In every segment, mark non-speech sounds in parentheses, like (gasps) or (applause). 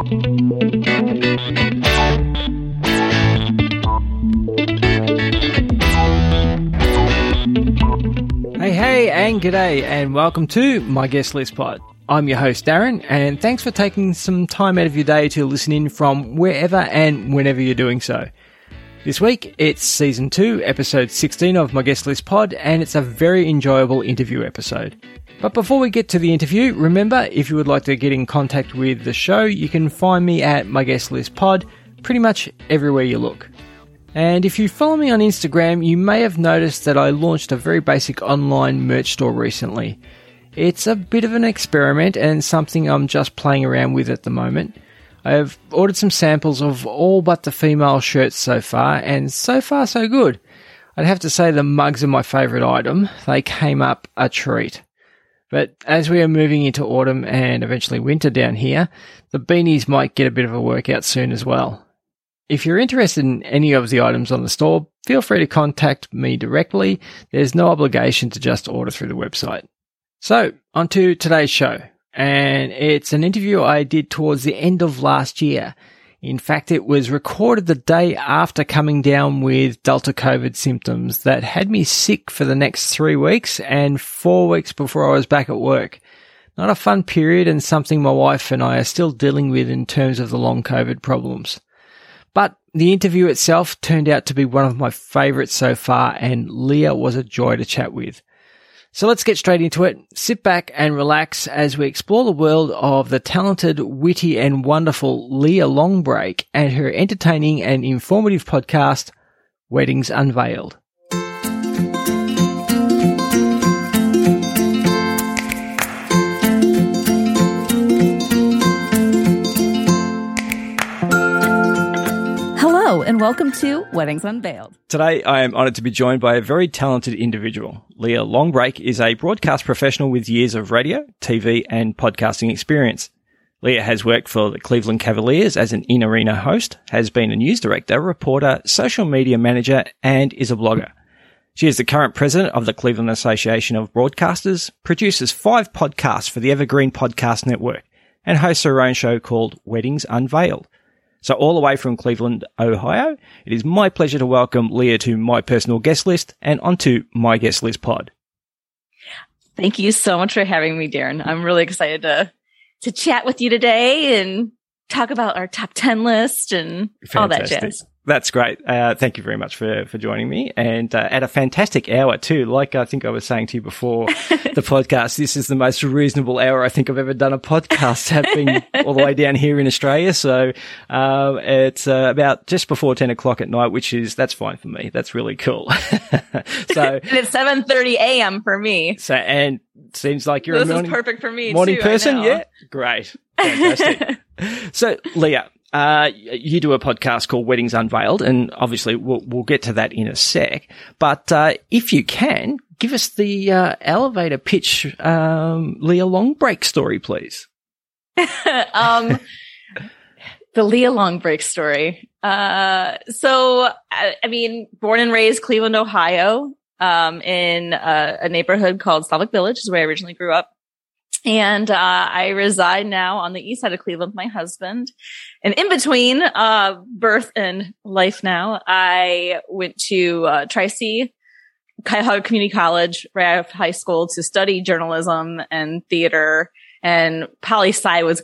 Hey, hey, and g'day, and welcome to my guest list pod. I'm your host, Darren, and thanks for taking some time out of your day to listen in from wherever and whenever you're doing so. This week, it's season 2, episode 16 of my guest list pod, and it's a very enjoyable interview episode. But before we get to the interview, remember if you would like to get in contact with the show, you can find me at my guest list pod pretty much everywhere you look. And if you follow me on Instagram, you may have noticed that I launched a very basic online merch store recently. It's a bit of an experiment and something I'm just playing around with at the moment. I've ordered some samples of all but the female shirts so far, and so far so good. I'd have to say the mugs are my favourite item. They came up a treat. But as we are moving into autumn and eventually winter down here, the beanies might get a bit of a workout soon as well. If you're interested in any of the items on the store, feel free to contact me directly. There's no obligation to just order through the website. So, on to today's show. And it's an interview I did towards the end of last year. In fact, it was recorded the day after coming down with Delta COVID symptoms that had me sick for the next three weeks and four weeks before I was back at work. Not a fun period and something my wife and I are still dealing with in terms of the long COVID problems. But the interview itself turned out to be one of my favorites so far, and Leah was a joy to chat with. So let's get straight into it. Sit back and relax as we explore the world of the talented, witty, and wonderful Leah Longbrake and her entertaining and informative podcast, Weddings Unveiled. Hello, and welcome to Weddings Unveiled. Today, I am honored to be joined by a very talented individual. Leah Longbrake is a broadcast professional with years of radio, TV, and podcasting experience. Leah has worked for the Cleveland Cavaliers as an in-arena host, has been a news director, reporter, social media manager, and is a blogger. She is the current president of the Cleveland Association of Broadcasters, produces five podcasts for the Evergreen Podcast Network, and hosts her own show called Weddings Unveiled. So all the way from Cleveland, Ohio, it is my pleasure to welcome Leah to my personal guest list and onto my guest list pod. Thank you so much for having me, Darren. I'm really excited to to chat with you today and talk about our top 10 list and Fantastic. all that jazz. That's great. Uh, thank you very much for, for joining me and uh, at a fantastic hour too. Like I think I was saying to you before (laughs) the podcast, this is the most reasonable hour I think I've ever done a podcast having (laughs) all the way down here in Australia. So, uh, it's uh, about just before 10 o'clock at night, which is, that's fine for me. That's really cool. (laughs) so it's 7.30 a.m. for me. So, and seems like you're this a morning, is perfect for me morning too, person. Yeah. Great. Fantastic. so Leah, uh, you do a podcast called Weddings Unveiled, and obviously we'll, we'll get to that in a sec. But uh, if you can, give us the uh, elevator pitch, um, Leah Longbrake story, please. (laughs) um, the Leah Longbrake story. Uh, so, I, I, mean, born and raised Cleveland, Ohio, um, in a, a neighborhood called Slavic Village, is where I originally grew up. And uh, I reside now on the east side of Cleveland with my husband. And in between uh, birth and life now, I went to uh, Tri-C Cuyahoga Community College right out of high school to study journalism and theater. And poli sci was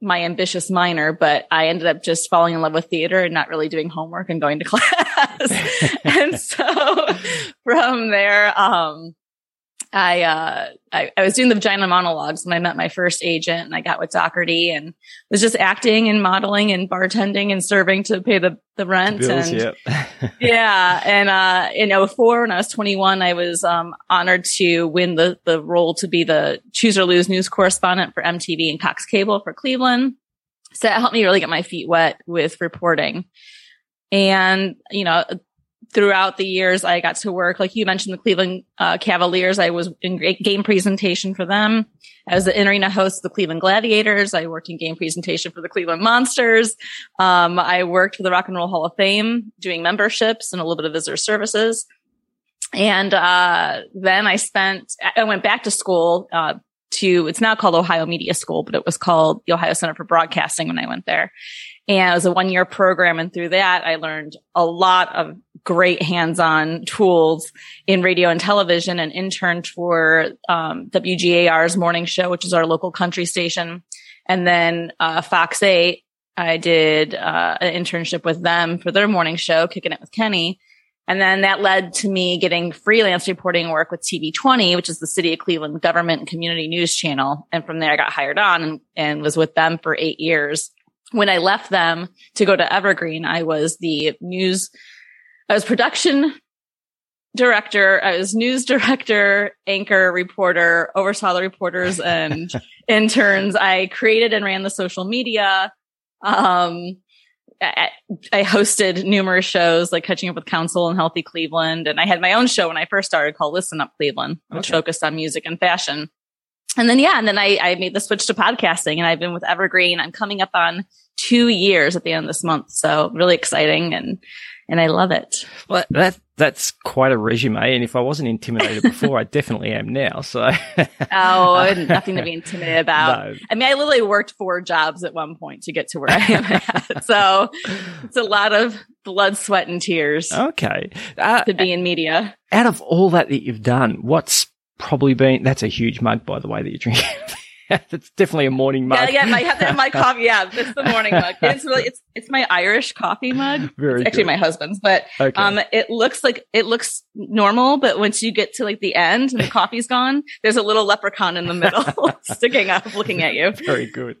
my ambitious minor, but I ended up just falling in love with theater and not really doing homework and going to (laughs) class. (laughs) and so from there, um, I, uh, I, I, was doing the vagina monologues when I met my first agent and I got with Doherty and was just acting and modeling and bartending and serving to pay the, the rent. Bills, and yep. (laughs) yeah. And, uh, in 04, when I was 21, I was, um, honored to win the, the role to be the choose or lose news correspondent for MTV and Cox Cable for Cleveland. So that helped me really get my feet wet with reporting. And, you know, throughout the years, I got to work, like you mentioned, the Cleveland uh, Cavaliers. I was in game presentation for them. I was the in-arena host of the Cleveland Gladiators. I worked in game presentation for the Cleveland Monsters. Um, I worked for the Rock and Roll Hall of Fame doing memberships and a little bit of visitor services. And uh, then I spent, I went back to school uh, to, it's now called Ohio Media School, but it was called the Ohio Center for Broadcasting when I went there. And it was a one year program. And through that, I learned a lot of great hands-on tools in radio and television and interned for um, WGAR's morning show, which is our local country station. And then uh, Fox 8, I did uh, an internship with them for their morning show, Kicking It with Kenny. And then that led to me getting freelance reporting work with TV20, which is the city of Cleveland government and community news channel. And from there, I got hired on and, and was with them for eight years. When I left them to go to Evergreen, I was the news, I was production director. I was news director, anchor, reporter, oversaw the reporters and (laughs) interns. I created and ran the social media. Um, I, I hosted numerous shows like Catching Up with Council and Healthy Cleveland. And I had my own show when I first started called Listen Up Cleveland, which okay. focused on music and fashion. And then, yeah, and then I, I made the switch to podcasting and I've been with Evergreen. I'm coming up on two years at the end of this month. So really exciting and, and I love it. Well, that, that's quite a resume. And if I wasn't intimidated before, I definitely am now. So, oh, (laughs) nothing to be intimidated about. No. I mean, I literally worked four jobs at one point to get to where I am at. so it's a lot of blood, sweat, and tears. Okay. Uh, to be in media. Out of all that that you've done, what's probably been, that's a huge mug, by the way, that you're drinking. (laughs) (laughs) it's definitely a morning mug. Yeah, yeah. I have my coffee. Yeah, it's the (laughs) morning mug. It's really it's it's my Irish coffee mug. (laughs) Very it's actually good. my husband's, but okay. um, it looks like it looks normal, but once you get to like the end and the coffee's gone, there's a little leprechaun in the middle sticking up, looking at you. Very good.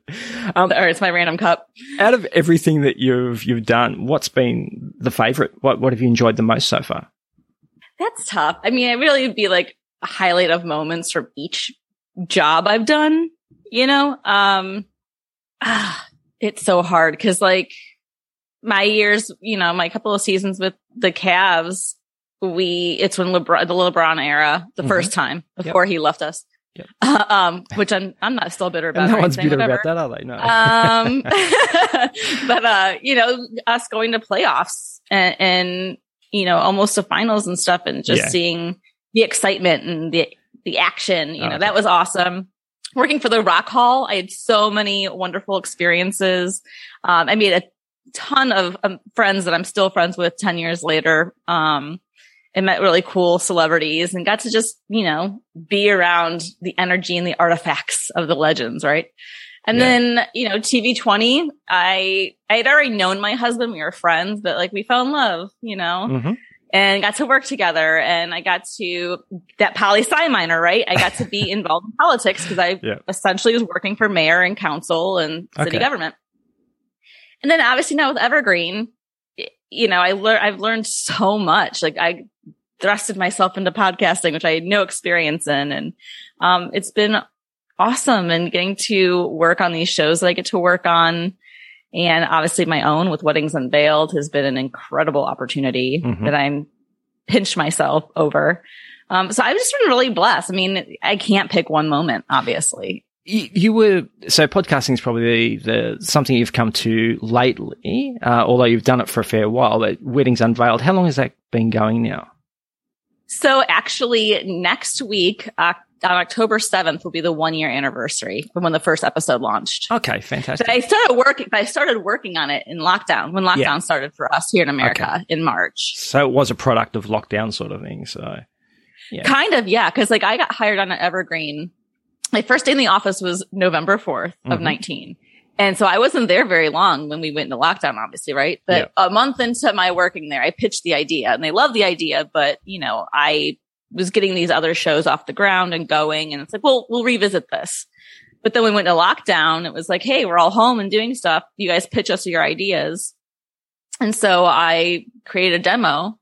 Um, or it's my random cup. Out of everything that you've you've done, what's been the favorite? What what have you enjoyed the most so far? That's tough. I mean, it really would be like a highlight of moments from each job I've done you know, um, ah, it's so hard because like my years, you know, my couple of seasons with the Cavs, we, it's when LeBron, the LeBron era, the mm-hmm. first time before yep. he left us. Yep. Uh, (laughs) um, which I'm, I'm not still bitter about. no one's bitter about that, are they? No. um, (laughs) (laughs) but, uh, you know, us going to playoffs and, and, you know, almost to finals and stuff and just yeah. seeing the excitement and the, the action, you know, that was awesome working for the Rock Hall, I had so many wonderful experiences. Um, I made a ton of um, friends that I'm still friends with 10 years later. Um, and met really cool celebrities and got to just, you know, be around the energy and the artifacts of the legends, right? And yeah. then, you know, TV 20, I, I had already known my husband. We were friends, but like we fell in love, you know? Mm-hmm and got to work together and I got to that poli sci minor, right? I got to be (laughs) involved in politics because I yeah. essentially was working for mayor and council and city okay. government. And then obviously now with Evergreen, you know, I learned, I've learned so much. Like I thrusted myself into podcasting, which I had no experience in. And, um, it's been awesome and getting to work on these shows that I get to work on and obviously my own with Weddings Unveiled has been an incredible opportunity mm-hmm. that I'm pinched myself over. Um, so I've just been really blessed. I mean, I can't pick one moment, obviously. You, you were so podcasting is probably the, the, something you've come to lately, uh, although you've done it for a fair while. But Weddings Unveiled, how long has that been going now? So actually, next week, uh, on October 7th will be the one year anniversary from when the first episode launched. Okay, fantastic. But I started working, I started working on it in lockdown when lockdown yeah. started for us here in America okay. in March. So it was a product of lockdown sort of thing. So yeah. Kind of, yeah. Cause like I got hired on at Evergreen. My first day in the office was November 4th of mm-hmm. 19. And so I wasn't there very long when we went into lockdown, obviously, right? But yeah. a month into my working there, I pitched the idea and they loved the idea, but you know, I was getting these other shows off the ground and going. And it's like, well, we'll revisit this. But then we went to lockdown. It was like, Hey, we're all home and doing stuff. You guys pitch us your ideas. And so I created a demo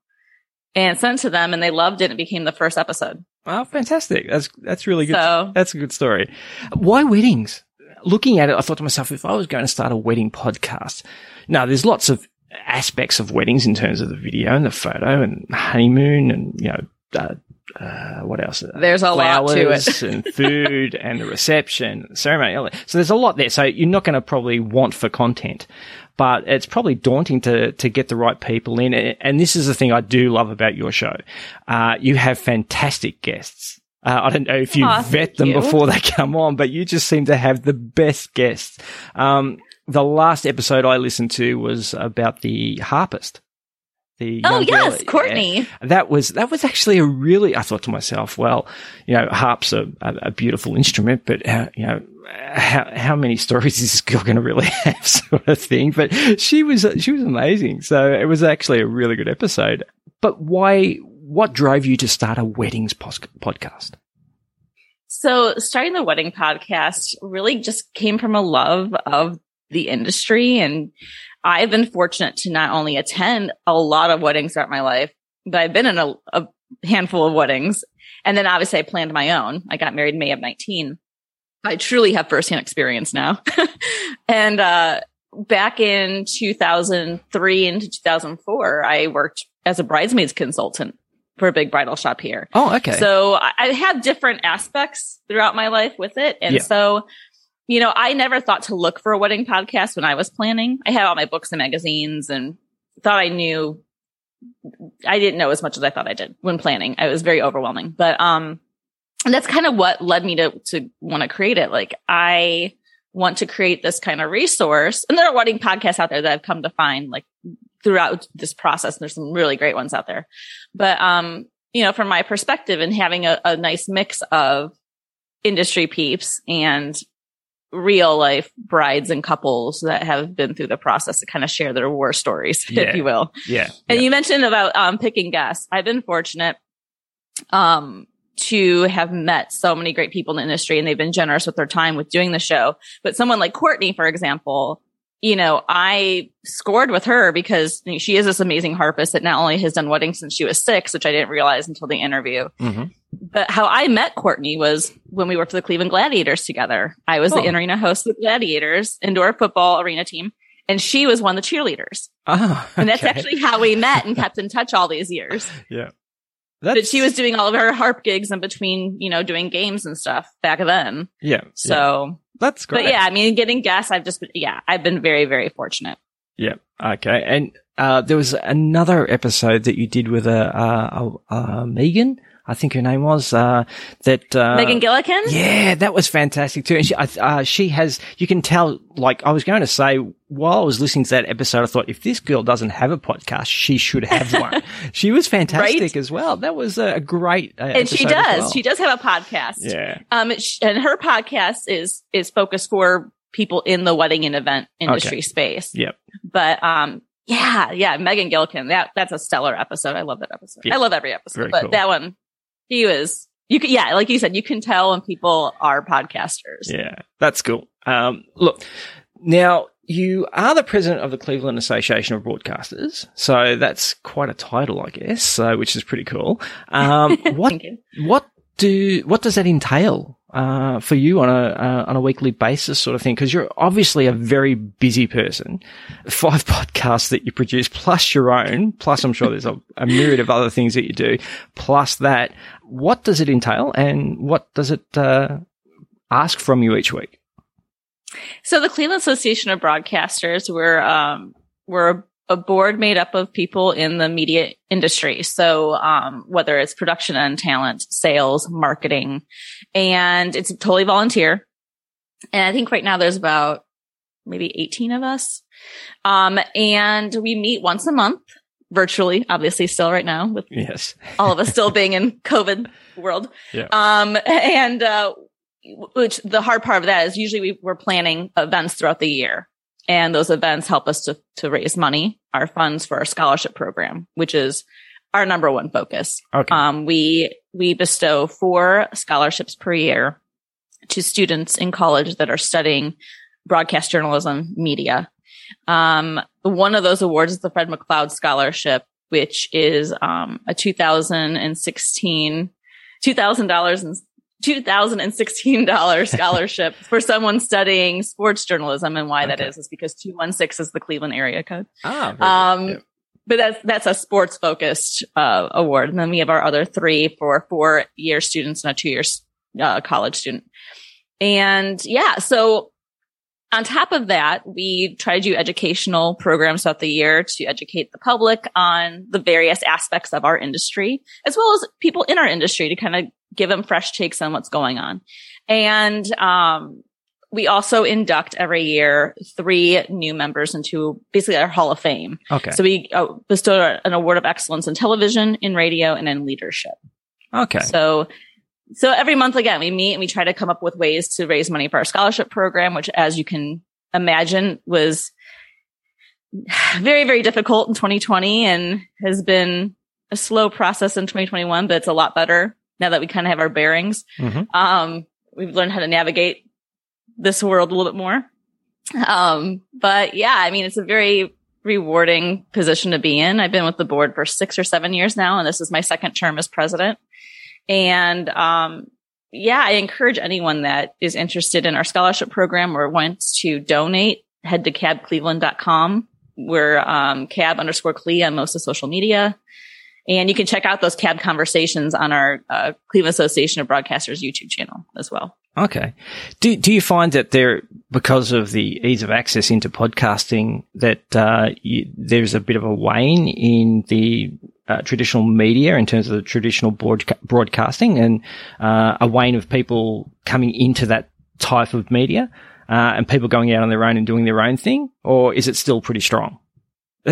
and sent to them and they loved it. It became the first episode. Wow, fantastic. That's, that's really good. So, that's a good story. Why weddings? Looking at it, I thought to myself, if I was going to start a wedding podcast, now there's lots of aspects of weddings in terms of the video and the photo and honeymoon and, you know, uh, uh, what else? There's a Flowers lot to it. and food (laughs) and the reception, ceremony. So there's a lot there. So you're not going to probably want for content, but it's probably daunting to, to get the right people in. And this is the thing I do love about your show. Uh, you have fantastic guests. Uh, I don't know if you Aw, vet them you. before they come on, but you just seem to have the best guests. Um, the last episode I listened to was about the harpist. The Oh young girl- yes, yeah. Courtney. That was that was actually a really. I thought to myself, well, you know, harp's a, a, beautiful instrument, but uh, you know, how how many stories (laughs) is this girl going to really (laughs) have, sort of thing. But she was she was amazing. So it was actually a really good episode. But why? What drove you to start a weddings pos- podcast? So starting the wedding podcast really just came from a love of the industry. And I've been fortunate to not only attend a lot of weddings throughout my life, but I've been in a, a handful of weddings. And then obviously I planned my own. I got married May of 19. I truly have firsthand experience now. (laughs) and, uh, back in 2003 into 2004, I worked as a bridesmaids consultant for a big bridal shop here. Oh, okay. So I, I have different aspects throughout my life with it. And Yeah. so, you know, I never thought to look for a wedding podcast when I was planning. I had all my books and magazines and thought I knew. I didn't know as much as I thought I did when planning. I was very overwhelming, but, um, and that's kind of what led me to, to want to create it. Like I want to create this kind of resource. And there are wedding podcasts out there that I've come to find like throughout this process. There's some really great ones out there. But, um, you know, from my perspective and having a, a nice mix of industry peeps and real life brides and couples that have been through the process to kind of share their war stories, Yeah. if you will. yeah. And yeah. you mentioned about um, picking guests. I've been fortunate um, to have met so many great people in the industry, and they've been generous with their time with doing the show. But someone like Courtney, for example, you know, I scored with her because you know, she is this amazing harpist that not only has done weddings since she was six, which I didn't realize until the interview, Mhm. but how I met Courtney was when we worked for the Cleveland Gladiators together. I was Oh. the in arena host of the Gladiators indoor football arena team, and she was one of the cheerleaders. Ah, And that's actually how we met and (laughs) kept in touch all these years. yeah. But she was doing all of her harp gigs in between, you know, doing games and stuff back then. yeah. yeah. So, that's great. but yeah, I mean, getting guests, I've just been, yeah, I've been very, very fortunate. Yeah. Okay. And uh, there was another episode that you did with a, uh, a, a Megan, I think her name was, uh, that, uh, Megan Gillikin? Yeah, that was fantastic too. And she, uh, she has, you can tell, like, I was going to say, while I was listening to that episode, I thought, if this girl doesn't have a podcast, she should have (laughs) one. she was fantastic Right? as well. That was a, great, uh, and she does. well. She does have a podcast. Yeah. Um, and her podcast is, is focused for people in the wedding and event industry space. Yep. But, um, yeah, yeah, Megan Gillikin, that, that's a stellar episode. I love that episode. Yeah. I love every episode, Very but cool. that one, he was, you can, yeah, like you said, you can tell when people are podcasters. Yeah, that's cool. Um, look, now you are the president of the Cleveland Association of Broadcasters, so that's quite a title, I guess. So, which is pretty cool. Um, (laughs) what what do what does that entail uh, for you on a uh, on a weekly basis, sort of thing? Because you're obviously a very busy person. (laughs) Five podcasts that you produce, plus your own, plus I'm sure there's a, a myriad of other things that you do, plus that. What does it entail, and what does it uh, ask from you each week? So the Cleveland Association of Broadcasters, we're um, we're a, a board made up of people in the media industry. So um, whether it's production and talent, sales, marketing, and it's totally volunteer. And I think right now there's about maybe 18 of us. Um, and we meet once a month virtually, obviously still right now with Yes. all of us still being in (laughs) COVID world. Yeah. Um, and, uh, which the hard part of that is usually we, we're planning events throughout the year and those events help us to, to raise money, our funds for our scholarship program, which is our number one focus. Okay. Um, we, we bestow four scholarships per year to students in college that are studying broadcast journalism media. Um, one of those awards is the Fred McLeod Scholarship, which is, um, a 2016, $2,000 and $2,016 (laughs) scholarship for someone studying sports journalism. And why that Okay. is, is because 216 is the Cleveland area code. ah. Um, Yeah. but that's, that's a sports focused, uh, award. And then we have our other three for four year students and a two year, uh, college student. And yeah, so on top of that, we try to do educational programs throughout the year to educate the public on the various aspects of our industry, as well as people in our industry to kind of give them fresh takes on what's going on. And, um, we also induct every year three new members into basically our Hall of Fame. Okay. So we uh, bestow an award of excellence in television, in radio, and in leadership. Okay. So, so every month again, we meet and we try to come up with ways to raise money for our scholarship program, which, as you can imagine, was very, very difficult in 2020 and has been a slow process in 2021, but it's a lot better now that we kind of have our bearings. Mhm. Um, we've learned how to navigate this world a little bit more. Um, but yeah, I mean, it's a very rewarding position to be in. I've been with the board for six or seven years now, and this is my second term as president. And, um, yeah, I encourage anyone that is interested in our scholarship program or wants to donate, head to cabcleveland.com. We're, um, cab underscore Cle on most of social media. And you can check out those cab conversations on our uh, Cleveland Association of Broadcasters YouTube channel as well. Okay. Do do you find that there, because of the ease of access into podcasting, that uh, you, there's a bit of a wane in the uh, traditional media in terms of the traditional broadca- broadcasting, and uh, a wane of people coming into that type of media, uh, and people going out on their own and doing their own thing, or is it still pretty strong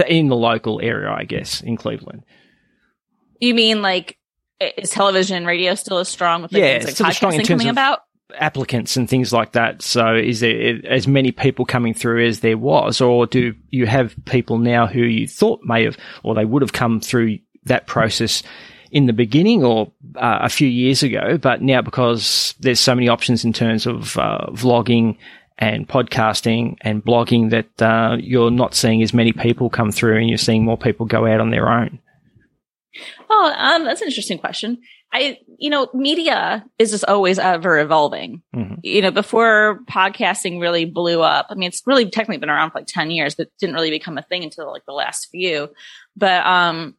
in the local area? I guess in Cleveland. You mean like is television and radio still as strong with like, Yeah, things like still strong in podcasting coming of- about? applicants and things like that. So is there as many people coming through as there was, or do you have people now who you thought may have, or they would have come through that process in the beginning or uh, a few years ago, but now because there's so many options in terms of uh, vlogging and podcasting and blogging that uh, you're not seeing as many people come through and you're seeing more people go out on their own. Oh, um, that's an interesting question. I, you know, media is just always ever evolving. Mhm. You know, before podcasting really blew up, I mean, it's really technically been around for like 10 years, but didn't really become a thing until like the last few. But, um,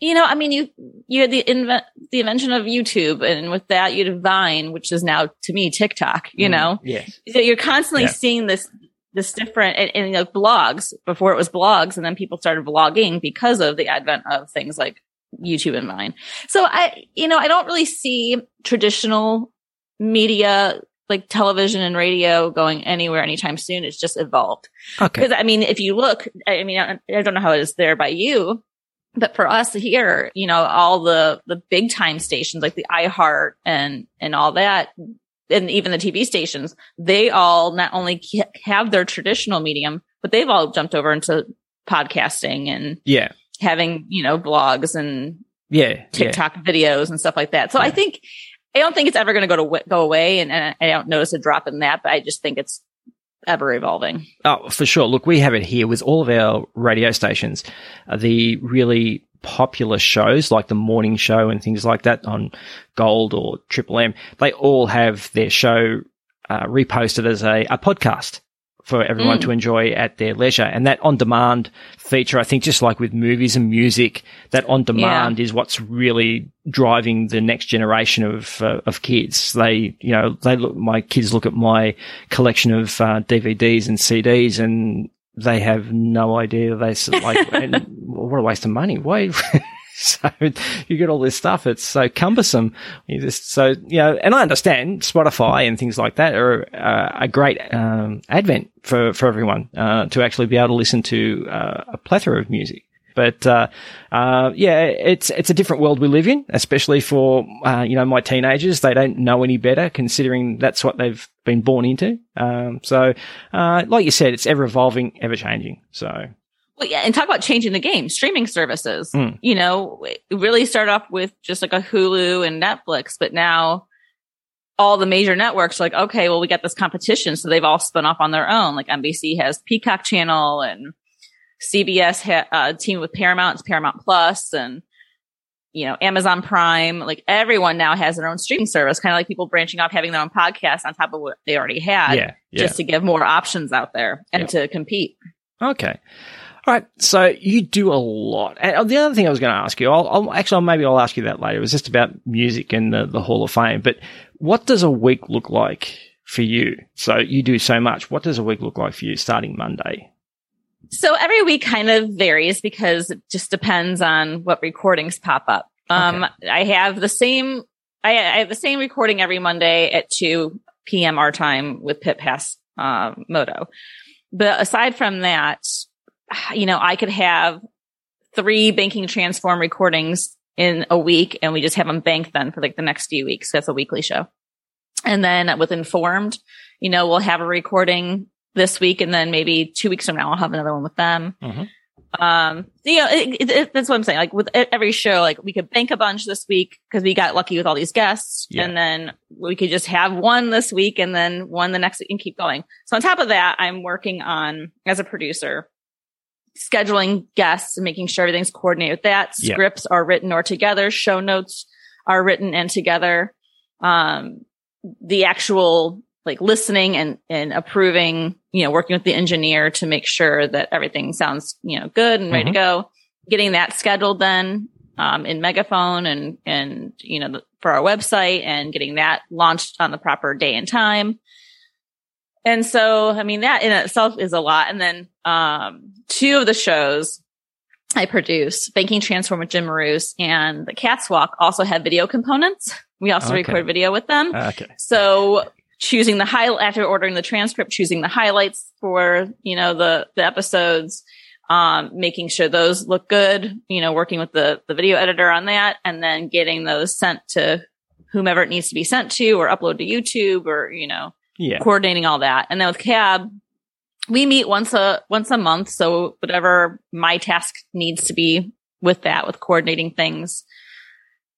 you know, I mean, you, you had the invent, the invention of YouTube and with that you had Vine, which is now to me TikTok, you know? Yes. So you're constantly Yeah. seeing this this different and, and like blogs before it was blogs and then people started vlogging because of the advent of things like YouTube and Vine. So I you know I don't really see traditional media like television and radio going anywhere anytime soon. It's just evolved. Okay. Because I mean, if you look, I mean, I, I don't know how it is there by you, but for us here, you know, all the the big time stations like the iHeart and and all that, and even the TV stations, they all not only have their traditional medium, but they've all jumped over into podcasting and Yeah. Having you know blogs and Yeah. yeah. TikTok videos and stuff like that. So I think I don't think it's ever going to go to go away, and, and I don't notice a drop in that, but I just think it's ever evolving. Oh, for sure. Look, we have it here with all of our radio stations. Uh, the really popular shows like the morning show and things like that on Gold or Triple M, they all have their show uh, reposted as a, a podcast for everyone Mm. to enjoy at their leisure. And that on demand feature, I think just like with movies and music, that on demand is what's really driving the next generation of, uh, of kids. They, you know, they look, my kids look at my collection of, uh, DVDs and CDs and they have no idea. They like, (laughs) and what a waste of money. Why? (laughs) (laughs) so you get all this stuff. It's so cumbersome. You just, so, you know, and I understand Spotify and things like that are uh, a great, um, advent for, for everyone, uh, to actually be able to listen to, uh, a plethora of music. But, uh, uh, yeah, it's, it's a different world we live in, especially for, uh, you know, my teenagers. They don't know any better considering that's what they've been born into. Um, so, uh, like you said, it's ever evolving, ever changing. So, Well, yeah, and talk about changing the game. Streaming services. Mm. You know, really start off with just like a Hulu and Netflix, but now all the major networks are like, okay, well, we got this competition, so they've all spun off on their own. Like NBC has Peacock Channel, and CBS ha- uh, teamed with Paramount, it's Paramount Plus, and you know, Amazon Prime. Like everyone now has their own streaming service, kind of like people branching off having their own podcast on top of what they already had, yeah, yeah. just to give more options out there and Yeah. to compete. Okay. All right. So you do a lot. And the other thing I was going to ask you, I'll, I'll actually maybe I'll ask you that later. It was just about music and the, the Hall of Fame. But what does a week look like for you? So you do so much. What does a week look like for you starting Monday? So every week kind of varies because it just depends on what recordings pop up. Um, I have the same I, I have the same recording every Monday at 2 p.m. our time with Pit Pass uh, Moto. But aside from that, (sighs) you know, I could have three banking transform recordings in a week and we just have them banked then for like the next few weeks. That's a weekly show. And then with informed, you know, we'll have a recording this week and then maybe two weeks from now I'll have another one with them. Mhm. Um, you know, it, it, it- that's what I'm saying. Like with every show, like we could bank a bunch this week because we got lucky with all these guests Yeah. and then we could just have one this week and then one the next week and keep going. So on top of that, I'm working on as a producer, scheduling guests and making sure everything's coordinated with that. Yeah. Scripts are written or together. Show notes are written and together. Um, the actual like listening and, and approving, you know, working with the engineer to make sure that everything sounds, you know, good and ready to go. Getting that scheduled then, um, in Megaphone and, and, you know, the, for our website and getting that launched on the proper day and time. And so, I mean, that in itself is a lot. And then, um, two of the shows I produce, Banking Transform with Jim Marous and The Cats Walk also have video components. We also Okay. record video with them. Okay. So choosing the high after ordering the transcript, choosing the highlights for, you know, the, the episodes, um, making sure those look good, you know, working with the, the video editor on that and then getting those sent to whomever it needs to be sent to or upload to YouTube or, you know, Yeah. coordinating all that. And then with cab, we meet once a once a month. So whatever my task needs to be with that, with coordinating things,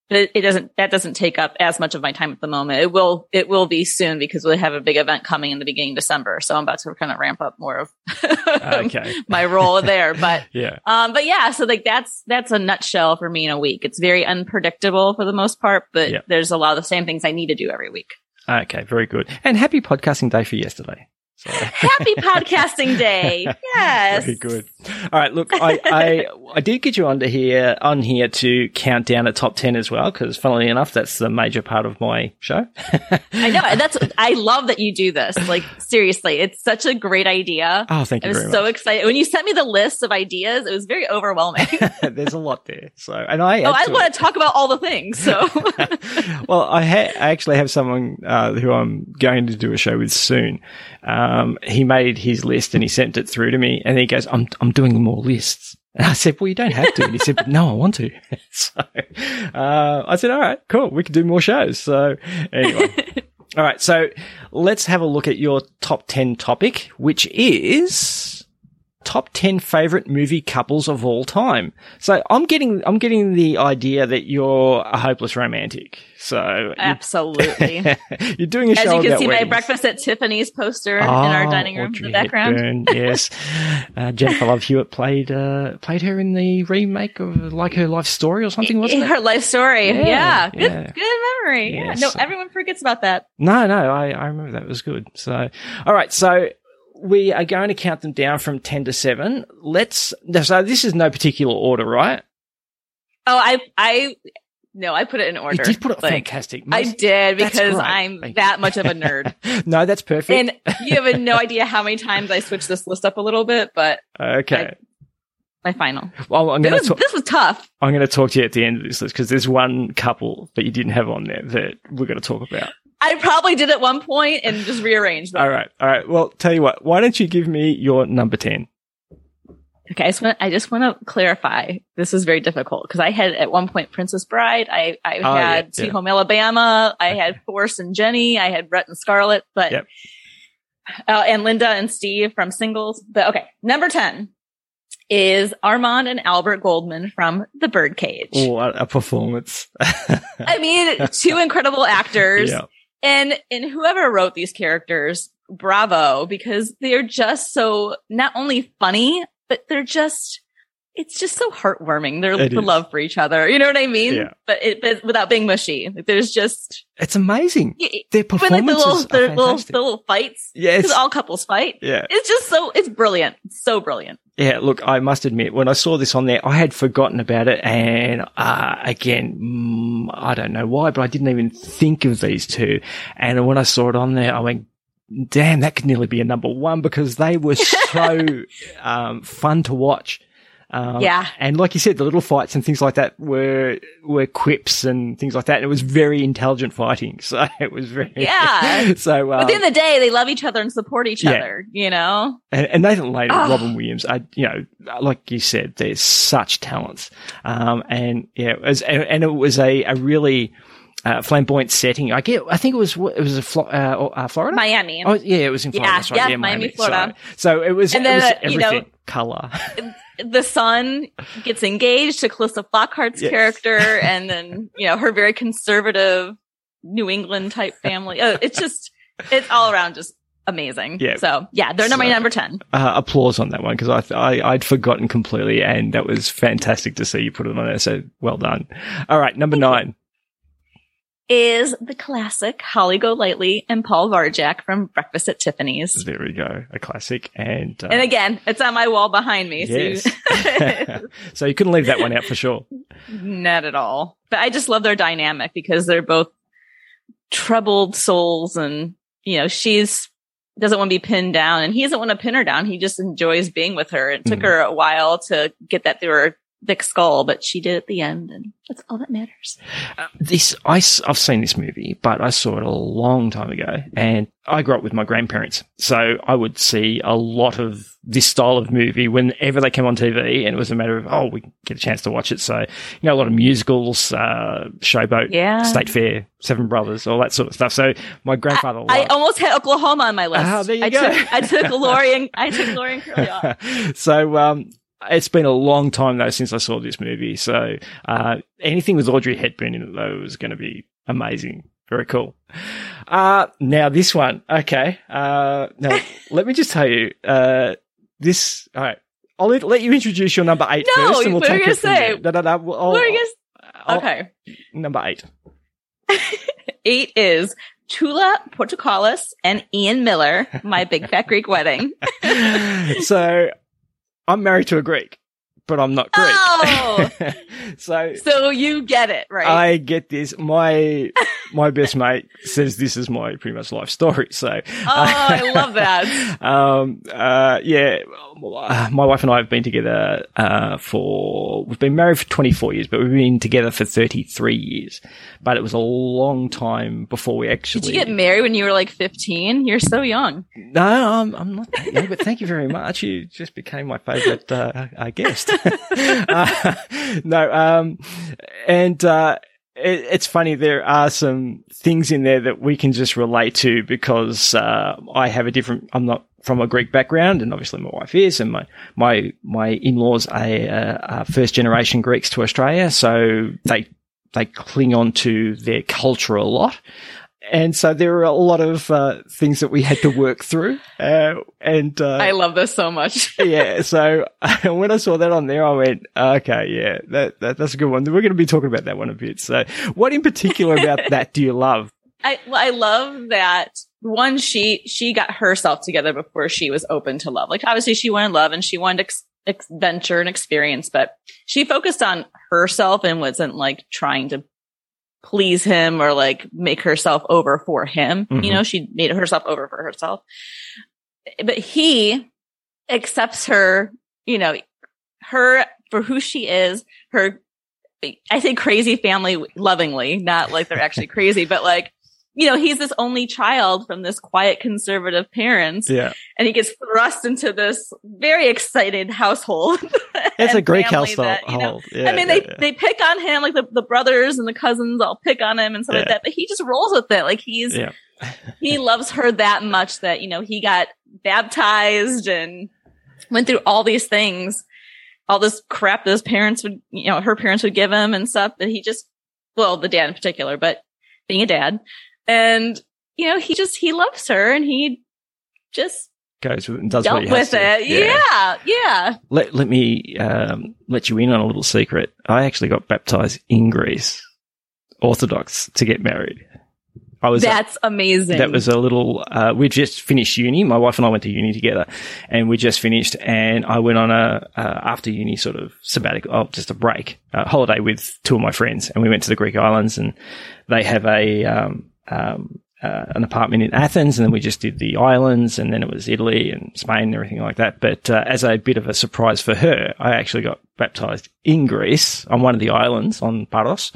but it, it doesn't that doesn't take up as much of my time at the moment. It will it will be soon because we have a big event coming in the beginning of December. So I'm about to kind of ramp up more of (laughs) Okay. my role there. But (laughs) Yeah. um, but yeah, so like that's that's a nutshell for me in a week. It's very unpredictable for the most part, but Yeah. there's a lot of the same things I need to do every week. Okay. Very good. And happy podcasting day for yesterday. Happy podcasting day. (laughs) Yes. Very good. All right. Look, I, I, I did get you onto here, on here to count down a top 10 as well, because funnily enough, that's the major part of my show. (laughs) I know. and That's, I love that you do this. Like, seriously, it's such a great idea. oh, thank you. I was so much. excited. When you sent me the list of ideas, it was very overwhelming. (laughs) There's a lot there. So, and I, oh, I want to talk about all the things. So, (laughs) well, I, ha- I actually have someone uh, who I'm going to do a show with soon. Um, he made his list and he sent it through to me, and he goes, "I'm I'm doing more lists." And I said, "Well, you don't have to." And he said, no, I want to." (laughs) so uh, I said, "All right, cool. We can do more shows." So anyway. (laughs) All right, so let's have a look at your top 10 topic, which is top 10 favorite movie couples of all time. So I'm getting, I'm getting the idea that you're a hopeless romantic. So (laughs) absolutely. you're, doing a As show As you can see, my breakfast at Tiffany's poster in our Oh, dining room in the background. Hepburn, yes, (laughs) uh, Jennifer Love Hewitt played uh, played her in the remake of like her life story or something, wasn't it? Her life story. Yeah, Yeah. Good, yeah. good memory. Yeah. No, everyone forgets about that. No, no, I, I remember that was good. So, all right, so we are going to count them down from ten to seven. Let's. So this is no particular order, right? Oh, I, I, no, I put it in order. You did put it Like, fantastic. I did because. I'm that much of a nerd. (laughs) no, that's perfect. and you have no (laughs) idea how many times I switched this list up a little bit, but okay. my final. well, I'm This going was, to this was tough. I'm going to talk to you at the end of this list because there's one couple that you didn't have on there that we're going to talk about. I probably did at one point and just rearranged them. All right, all right. Well, tell you what. Why don't you give me your number ten? Okay, I just want I just want to clarify. This is very difficult because I had at one point Princess Bride. I I Oh, yeah, had Sweet yeah. Home Alabama. I had Forrest and Jenny. I had Rhett and Scarlett. But Yep. uh, and Linda and Steve from Singles. But okay, number ten is Armand and Albert Goldman from The Birdcage. What a performance! (laughs) I mean, two incredible actors. yeah, And and whoever wrote these characters, bravo, because they're just so not only funny, but they're just it's just so heartwarming. Their It the love for each other. You know what I mean? Yeah. But it but without being mushy. Like there's just it's amazing. Their even like the performances little the little, the little fights. yes, Because all couples fight. yeah, It's just so it's brilliant. It's so brilliant. Yeah. Look, I must admit, when I saw this on there, I had forgotten about it, and uh, again, mm, I don't know why, but I didn't even think of these two. And when I saw it on there, I went. Damn, that could nearly be a number one because they were so (laughs) um, fun to watch. Um, Yeah. and like you said, the little fights and things like that were were quips and things like that. And it was very intelligent fighting, (laughs) so it was very Yeah. (laughs) so But um, at the end of the day, they love each other and support each Yeah. other, you know? and, and Nathan Lane and Ah. Robin Williams, I, you know, like you said, they're such talents. Um, and yeah, it was, and, and it was a, a really, uh, flamboyant setting. I get, I think it was, it was a Flo- uh, uh, Florida. Miami. Oh yeah, it was in Florida. Yeah, right. yeah, yeah, Miami, Florida. So, so it was, And it then, was uh, you know- everything. Color. (laughs) the son gets engaged to Calista Flockhart's Yes. character, (laughs) and then you know her very conservative New England type family. Uh, it's just it's all around just amazing. Yeah. So yeah, they're number So- number ten. uh, applause on that one because I, th- I I'd forgotten completely, and that was fantastic to see you put it on there. So well done. All right, number nine. Is the classic Holly Golightly and Paul Varjak from Breakfast at Tiffany's. There we go, a classic, and uh, And again, it's on my wall behind me. yes. So you- (laughs) (laughs) so you couldn't leave that one out for sure. Not at all. But I just love their dynamic because they're both troubled souls and, you know, she's doesn't want to be pinned down and he doesn't want to pin her down. He just enjoys being with her. It took Mhm. her a while to get that through her thick skull, but she did at the end and that's all that matters. Uh, this I, have seen this movie, but I saw it a long time ago, and I grew up with my grandparents, so I would see a lot of this style of movie whenever they came on TV, and it was a matter of oh, we get a chance to watch it. So you know, a lot of musicals, uh, Showboat, Yeah. State Fair, Seven Brothers, all that sort of stuff. So my grandfather I loved. almost had Oklahoma on my list. Ah, there you I go. Took, I took (laughs) Laurey and I took Laurey and Curly off. (laughs) so um, it's been a long time though since I saw this movie. So uh, anything with Audrey Hepburn in it though was going to be amazing. Very cool. Uh, now this one, okay. Uh, now (laughs) let me just tell you, uh, this. All right, I'll let, you introduce your number eight No, first, and we'll take it from gonna there. No, no, no. we'll- I'll- What are you I'll- guys- okay. number eight. (laughs) Eight is Toula Portokalos and Ian Miller, My Big Fat Greek Wedding. (laughs) so I'm married to a Greek, but I'm not Greek. Oh! (laughs) so So you get it, right? I get this. My my best mate says this is my pretty much life story. So oh, I love that. (laughs) um, uh, yeah, my wife and I have been together uh, for we've been married for 24 years, but we've been together for 33 years. But it was a long time before we actually. Did you get married when you were like 15? You're so young. No, I'm, I'm not that young, but thank you very much. You just became my favourite uh, uh, guest. Uh, (laughs) no, um, and uh, it, it's funny. There are some things in there that we can just relate to because uh, I have a different. I'm not from a Greek background, and obviously my wife is, and my my my in-laws are, uh, are first generation Greeks to Australia, so they they cling on to their culture a lot. And so there are a lot of uh, things that we had to work through. Uh, and uh, I love this so much. (laughs) yeah, so (laughs) when I saw that on there, I went, okay, yeah, that, that that's a good one. We're going to be talking about that one a bit. So, what in particular (laughs) about that do you love? I well, I love that one. She she got herself together before she was open to love. Like obviously she wanted love and she wanted ex- ex- venture and experience, but she focused on herself and wasn't like trying to please him or like make herself over for him. Mhm. You know, she made herself over for herself. But he accepts her, you know, her for who she is, her I say crazy family lovingly, not like they're actually crazy, but like, you know, he's this only child from this quiet conservative parents Yeah, and he gets thrust into this very excited household. (laughs) it's a great Greek family house that, you know. Yeah, I mean, yeah, they, yeah. they pick on him, like the, the brothers and the cousins all pick on him and stuff like that, but he just rolls with it. Like he's, he (laughs) loves her that much that, you know, he got baptized and went through all these things, all this crap that his parents would, you know, her parents would give him and stuff that he just, well, the dad in particular, but being a dad and, you know, he just, he loves her and he just goes with it and does dealt what he has with to. it. Yeah. Yeah. Let let me um, let you in on a little secret. I actually got baptized in Greece, Orthodox, to get married. I was That's amazing. That was a little. Uh, we just finished uni. My wife and I went to uni together, and we just finished. And I went on a uh, after uni sort of sabbatical, oh, just a break, uh, holiday with two of my friends, and we went to the Greek islands, and they have a um, um, uh, an apartment in Athens, and then we just did the islands, and then it was Italy and Spain and everything like that. But uh, as a bit of a surprise for her, I actually got baptized in Greece on one of the islands on Paros,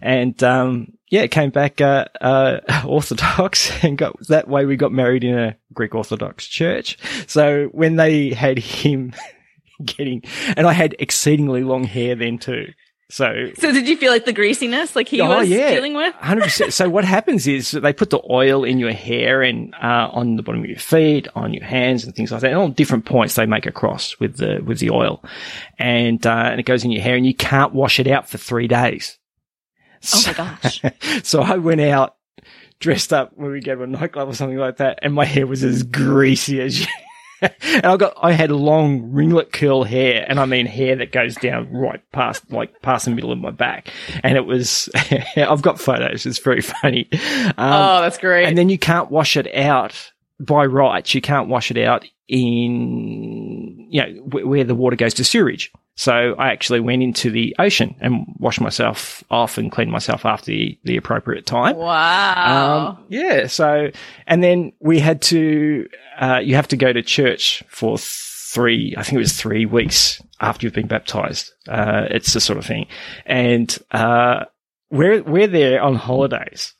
and um, yeah, came back uh, uh, (laughs) Orthodox, (laughs) and got that way we got married in a Greek Orthodox church. So when they had him (laughs) getting, and I had exceedingly long hair then too. So, so did you feel like the greasiness like he Oh, was yeah. dealing with? Hundred percent. So what happens is they put the oil in your hair and uh, on the bottom of your feet, on your hands, and things like that. And on different points, they make a cross with the with the oil, and uh, and it goes in your hair, and you can't wash it out for three days. Oh my gosh. (laughs) So I went out dressed up when we go to a nightclub or something like that, and my hair was as greasy as you. (laughs) and I got, I had long ringlet curl hair, and I mean hair that goes down right past, like past the middle of my back, and it was. (laughs) I've got photos. It's very funny. Um, oh, that's great. and then you can't wash it out by rights. You can't wash it out in, you know, wh- where the water goes to sewage. So I actually went into the ocean and washed myself off and cleaned myself after the, the appropriate time. wow. Um, yeah. So, and then we had to, uh, you have to go to church for three, I think it was three weeks after you've been baptized. Uh, it's the sort of thing. And, uh, we're, we're there on holidays.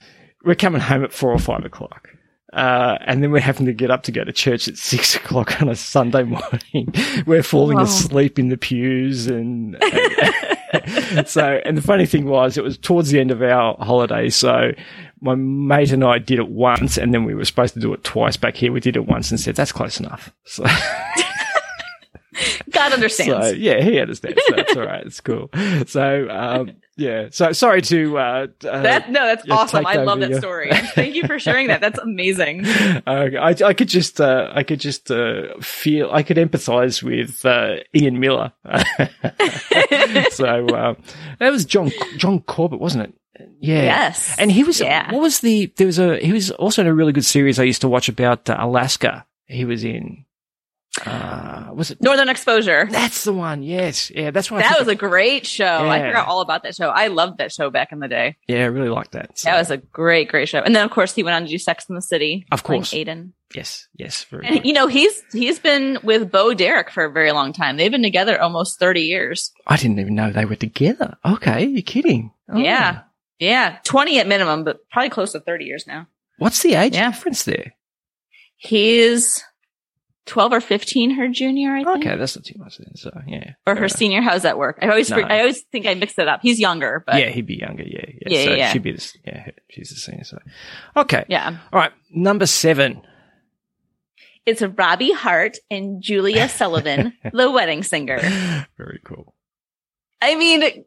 We're coming home at four or five o'clock. Uh, and then we're having to get up to go to church at six (laughs) o'clock on a Sunday morning. (laughs) we're falling Wow. asleep in the pews and, (laughs) so, and the funny thing was, it was towards the end of our holiday. So my mate and I did it once, and then we were supposed to do it twice back here. We did it once and said, that's close enough. So, God understands. so yeah, he understands. So that's all right. It's cool. So, um, yeah. So sorry to, uh, uh, that no, that's awesome. I love that your- story. (laughs) Thank you for sharing that. That's amazing. (laughs) uh, I, I could just, uh, I could just, uh, feel, I could empathize with, uh, Ian Miller. (laughs) so, um, that was John, John Corbett, wasn't it? Yeah. Yes. And he was, Yeah. what was the, there was a, he was also in a really good series I used to watch about uh, Alaska. He was in, uh, was it? Northern Exposure. That's the one. Yes. Yeah. That's I That was a great show. I forgot all about that show. I loved that show back in the day. Yeah, I really liked that. So, That was a great, great show. And then of course he went on to do Sex in the City. Of course. Aidan. yes, yes, very And you know, he's he's been with Bo Derek for a very long time. They've been together almost 30 years. I didn't even know they were together. Okay, you're kidding. Oh. Yeah. Yeah. 20 at minimum, but probably close to 30 years now. What's the age Yeah. difference there? He's 12 or 15 her junior, I think. Okay, that's not too much then. So yeah, Or her Uh, senior. How's that work? I always No. I always think I mix it up. He's younger, but yeah, he'd be younger. Yeah, yeah. Yeah, so yeah. she'd be the yeah, she's the senior. So okay, yeah. all right. Number seven. It's Robbie Hart and Julia (laughs) Sullivan, the wedding singer. Very cool. I mean,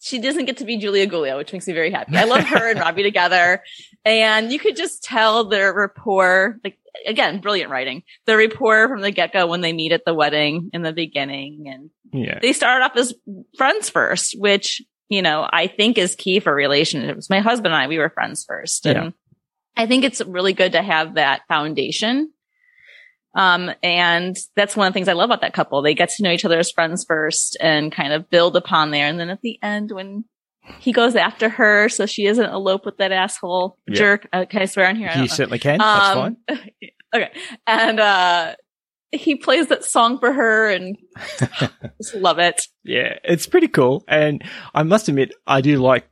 she doesn't get to be Julia Guglia, which makes me very happy. I love her and (laughs) Robbie together. And you could just tell their rapport, like, again, brilliant writing. The rapport from the get go when they meet at the wedding in the beginning. And Yeah, they started off as friends first, which, you know, I think is key for relationships. My husband and I, we were friends first. And Yeah. I think it's really good to have that foundation. Um, and that's one of the things I love about that couple. They get to know each other as friends first and kind of build upon there. And then at the end, when he goes after her, so she doesn't elope with that asshole Yeah. jerk. Uh, can I swear on here? You certainly can. That's Um, fine. (laughs) okay. And, uh, he plays that song for her and (laughs) just love it. Yeah, it's pretty cool. And I must admit, I do like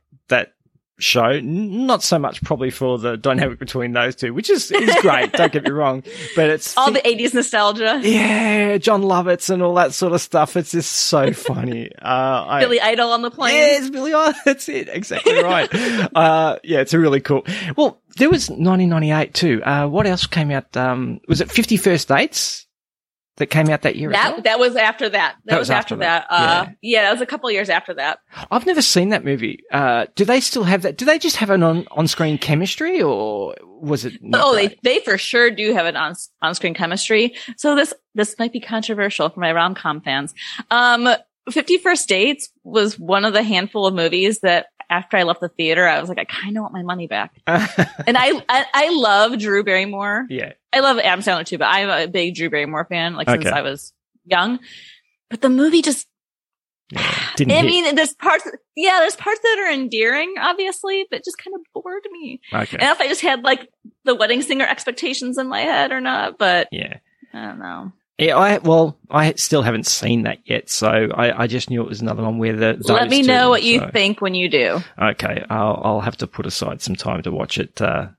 show. Not so much probably for the dynamic between those two, which is, is great. (laughs) don't get me wrong, but it's All the 80s nostalgia. yeah, Jon Lovitz and all that sort of stuff. It's just so (laughs) funny. Uh, I, Billy Idol on the plane. Yes, Billy Idol. (laughs) That's it. Exactly right. uh, yeah, it's a really cool. Well, there was 1998 too. Uh, what else came out? Um, was it 50 First Dates that came out that year? as well? That that was after that. That, was, after that. Uh, yeah. that was a couple of years after that. I've never seen that movie. Uh, do they still have that? Do they just have an on, on-screen chemistry or was it? oh, that? they they for sure do have an on on screen chemistry. So this this might be controversial for my rom com fans. Um, Fifty First Dates was one of the handful of movies that after I left the theater, I was like, I kind of want my money back. (laughs) And I, I I love Drew Barrymore. yeah. I love Adam Sandler too, but I'm a big Drew Barrymore fan, like since Okay. I was young. But the movie just yeah, (sighs) didn't. I hit. mean, there's parts, yeah, there's parts that are endearing, obviously, but just kind of bored me. okay. And if I just had like the wedding singer expectations in my head or not, but Yeah. I don't know. Yeah, I well, I still haven't seen that yet, so I, I just knew it was another one where the Let me know what you think when you do. Okay, I'll I'll have to put aside some time to watch it uh,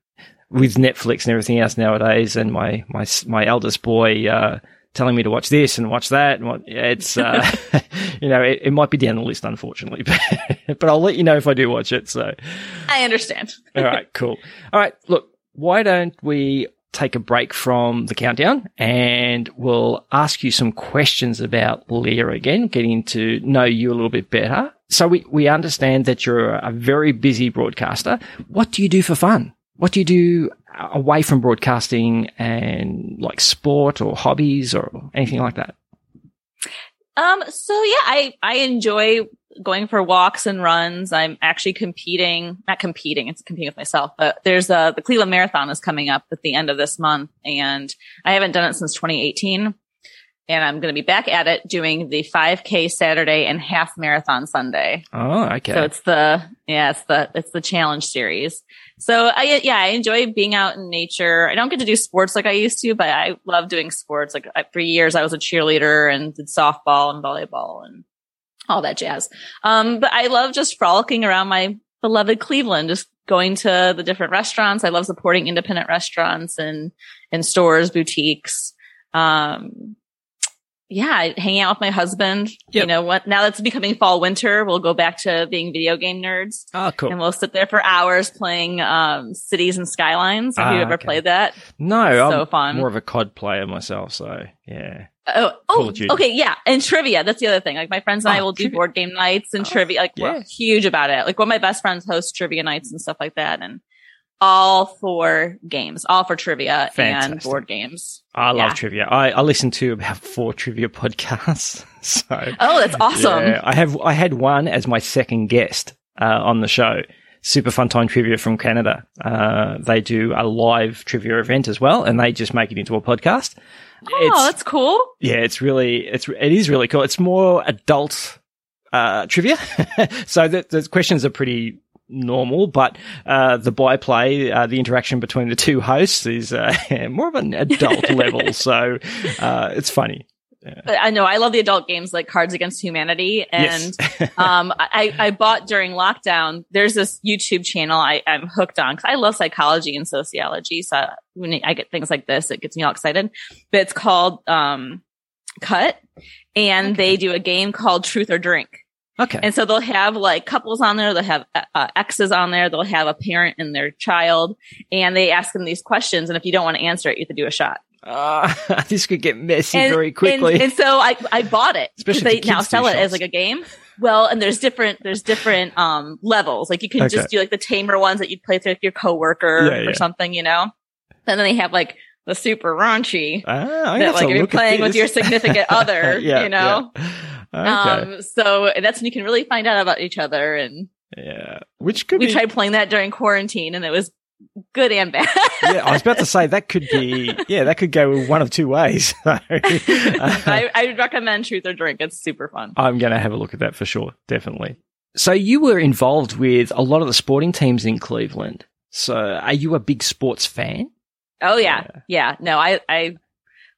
with Netflix and everything else nowadays, and my my my eldest boy uh, telling me to watch this and watch that, and what it's uh, (laughs) (laughs) you know it, it might be down the list unfortunately, but (laughs) but I'll let you know if I do watch it. So I understand. all right, cool. All right, look, why don't we take a break from the countdown and we'll ask you some questions about Leah again, getting to know you a little bit better. So we, we understand that you're a very busy broadcaster. What do you do for fun? What do you do away from broadcasting and like sport or hobbies or anything like that? Um, so yeah, I, I enjoy going for walks and runs. I'm actually competing, not competing, it's competing with myself, but there's uh the Cleveland Marathon is coming up at the end of this month and I haven't done it since 2018. And I'm going to be back at it doing the 5K Saturday and half marathon Sunday. Oh, okay. So it's the yeah, it's the it's the challenge series. So I yeah, I enjoy being out in nature. I don't get to do sports like I used to, but I love doing sports. Like I, for years, I was a cheerleader and did softball and volleyball and all that jazz. Um, but I love just frolicking around my beloved Cleveland, just going to the different restaurants. I love supporting independent restaurants and and stores, boutiques. Um, yeah, hanging out with my husband. Yep. You know what? Now that's becoming fall winter. We'll go back to being video game nerds oh, cool. and we'll sit there for hours playing um, cities and skylines. Have you Ah, ever okay. played that? no, so I'm fun. more of a COD player myself, so yeah. Oh, oh, okay, yeah, and trivia. That's the other thing. Like my friends and I Oh, will do board game nights and Oh, trivia. Like we're huge about it. Like one of my best friends hosts trivia nights and stuff like that, and all for games, all for trivia and board games. I love Yeah. trivia. I, I listen to about four trivia (laughs) podcasts. (laughs) So Oh, that's awesome. Yeah, I have I had one as my second guest uh, on the show. Super Fun Time Trivia from Canada. Uh, they do a live trivia event as well, and they just make it into a podcast. Oh, It's- that's cool. yeah, it's really it's it is really cool. It's more adult uh, trivia, (laughs) so the, the questions are pretty normal, but uh, the byplay, uh, the interaction between the two hosts is uh, (laughs) more of an adult level. So uh, it's funny. I know I love the adult games like Cards Against Humanity and yes. (laughs) um, I, I bought during lockdown. There's this YouTube channel I, I'm hooked on because I love psychology and sociology. So when I get things like this, it gets me all excited. But it's called um, Cut, and they do a game called Truth or Drink. okay. And so they'll have like couples on there, they'll have uh, exes on there, they'll have a parent and their child, and they ask them these questions. And if you don't want to answer it, you have to do a shot. Uh, (laughs) this could get messy and, very quickly. And, and so I, I bought it Especially they now sell it as like a game. Well, and there's different, there's different, um, levels. Like you can Okay. just do like the tamer ones that you'd play with your coworker Yeah, or yeah. something, you know? And then they have like the super raunchy Ah, that like if you're playing with your significant (laughs) other, Yeah, you know? Okay. Um, so that's when you can really find out about each other. And yeah. Which could we be tried playing that during quarantine and it was good and bad. yeah, I was about to say that could be (laughs) yeah, that could go one of two ways. (laughs) I, I would recommend Truth or Drink. It's super fun. I'm going to have a look at that for sure, definitely. So you were involved with a lot of the sporting teams in Cleveland. So are you a big sports fan? Oh yeah, yeah. No, I I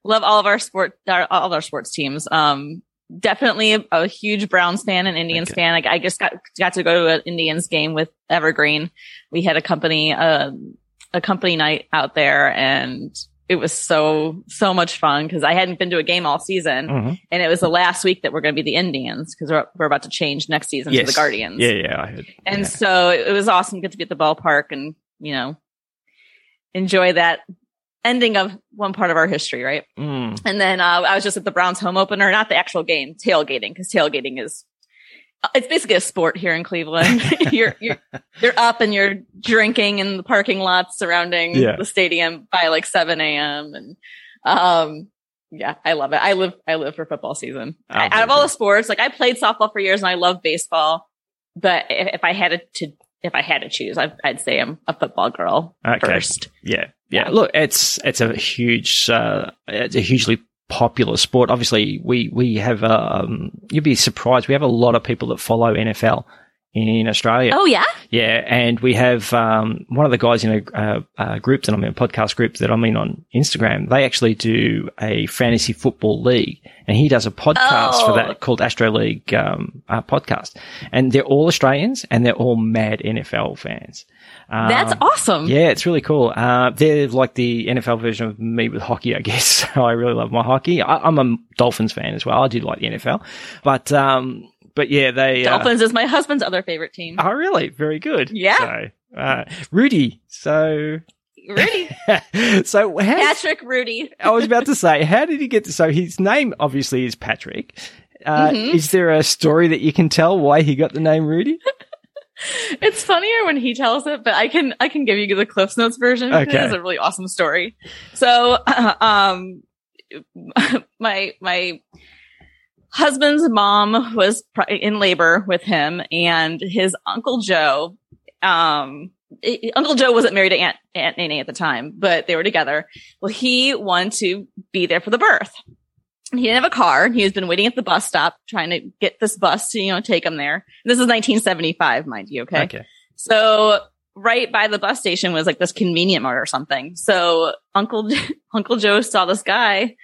love all of our sport, our, all of our sports teams. Um, definitely a, a huge Browns fan and Indians Okay. fan. Like I just got got to go to an Indians game with Evergreen. We had a company um a company night out there, and it was so so much fun because I hadn't been to a game all season, Mhm. and it was the last week that we're going to be the Indians because we're we're about to change next season to the Guardians. Yeah, yeah, I heard. And yeah. so it was awesome to get to be at the ballpark and, you know, enjoy that ending of one part of our history, right? Mm. And then uh, I was just at the Browns home opener, not the actual game, tailgating, because tailgating is it's basically a sport here in Cleveland. (laughs) (laughs) you're you're you're up and you're drinking in the parking lots surrounding Yeah. the stadium by like seven a.m. and um yeah, I love it. I live I live for football season. I- out of all the sports, like I played softball for years and I love baseball, but if, if I had to if I had to choose, I, I'd say I'm a football girl Okay. first. Yeah, yeah. Look, it's it's a huge, uh, it's a hugely popular sport. Obviously, we we have. Um, you'd be surprised. We have a lot of people that follow NFL in Australia. Oh yeah, yeah, and we have um, one of the guys in a, uh, uh, group that I'm in, a podcast group that I'm in on Instagram. They actually do a fantasy football league, and he does a podcast oh. for that oh. called Astro League um, uh, podcast. And they're all Australians, and they're all mad NFL fans. Um, That's awesome. Yeah, it's really cool. Uh, they're like the NFL version of me with hockey, I (laughs) guess. I really love my hockey. I, am a Dolphins fan as well. I do like the NFL, but um, but yeah, they uh, Dolphins uh, is my husband's other favorite team. Oh, really? Very good. Yeah. So, uh, Rudy. So. Rudy. (laughs) so how, Patrick Rudy. I was about to say, how did he get to? So his name obviously is Patrick. Uh, mm-hmm. Is there a story that you can tell why he got the name Rudy? (laughs) it's funnier when he tells it, but I can I can give you the Cliffs Notes version. Okay. It's a really awesome story. So, (laughs) um, my my husband's mom was in labor with him and his uncle Joe, um, Uncle Joe wasn't married to Aunt, Aunt Nene at the time, but they were together. Well, he wanted to be there for the birth. He didn't have a car. He has been waiting at the bus stop trying to get this bus to, you know, take him there. This is 1975, mind you. Okay. Okay. So right by the bus station was like this convenient mart or something. So Uncle, (laughs) Uncle Joe saw this guy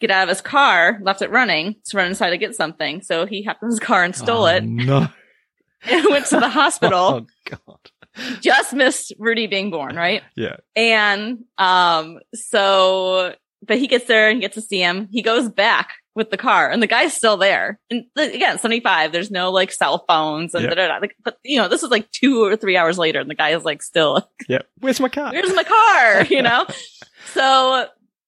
get out of his car, left it running to run inside to get something. So he hopped in his car and stole oh, it. No. And (laughs) went to the hospital. oh God. Just missed Rudy being born, right? Yeah. And um, so but he gets there and gets to see him. He goes back with the car and the guy's still there. And again, 75, there's no like cell phones and yeah. like, but you know, this is like two or three hours later and the guy is like still. Yeah. Where's my car? Where's my car? (laughs) You know? so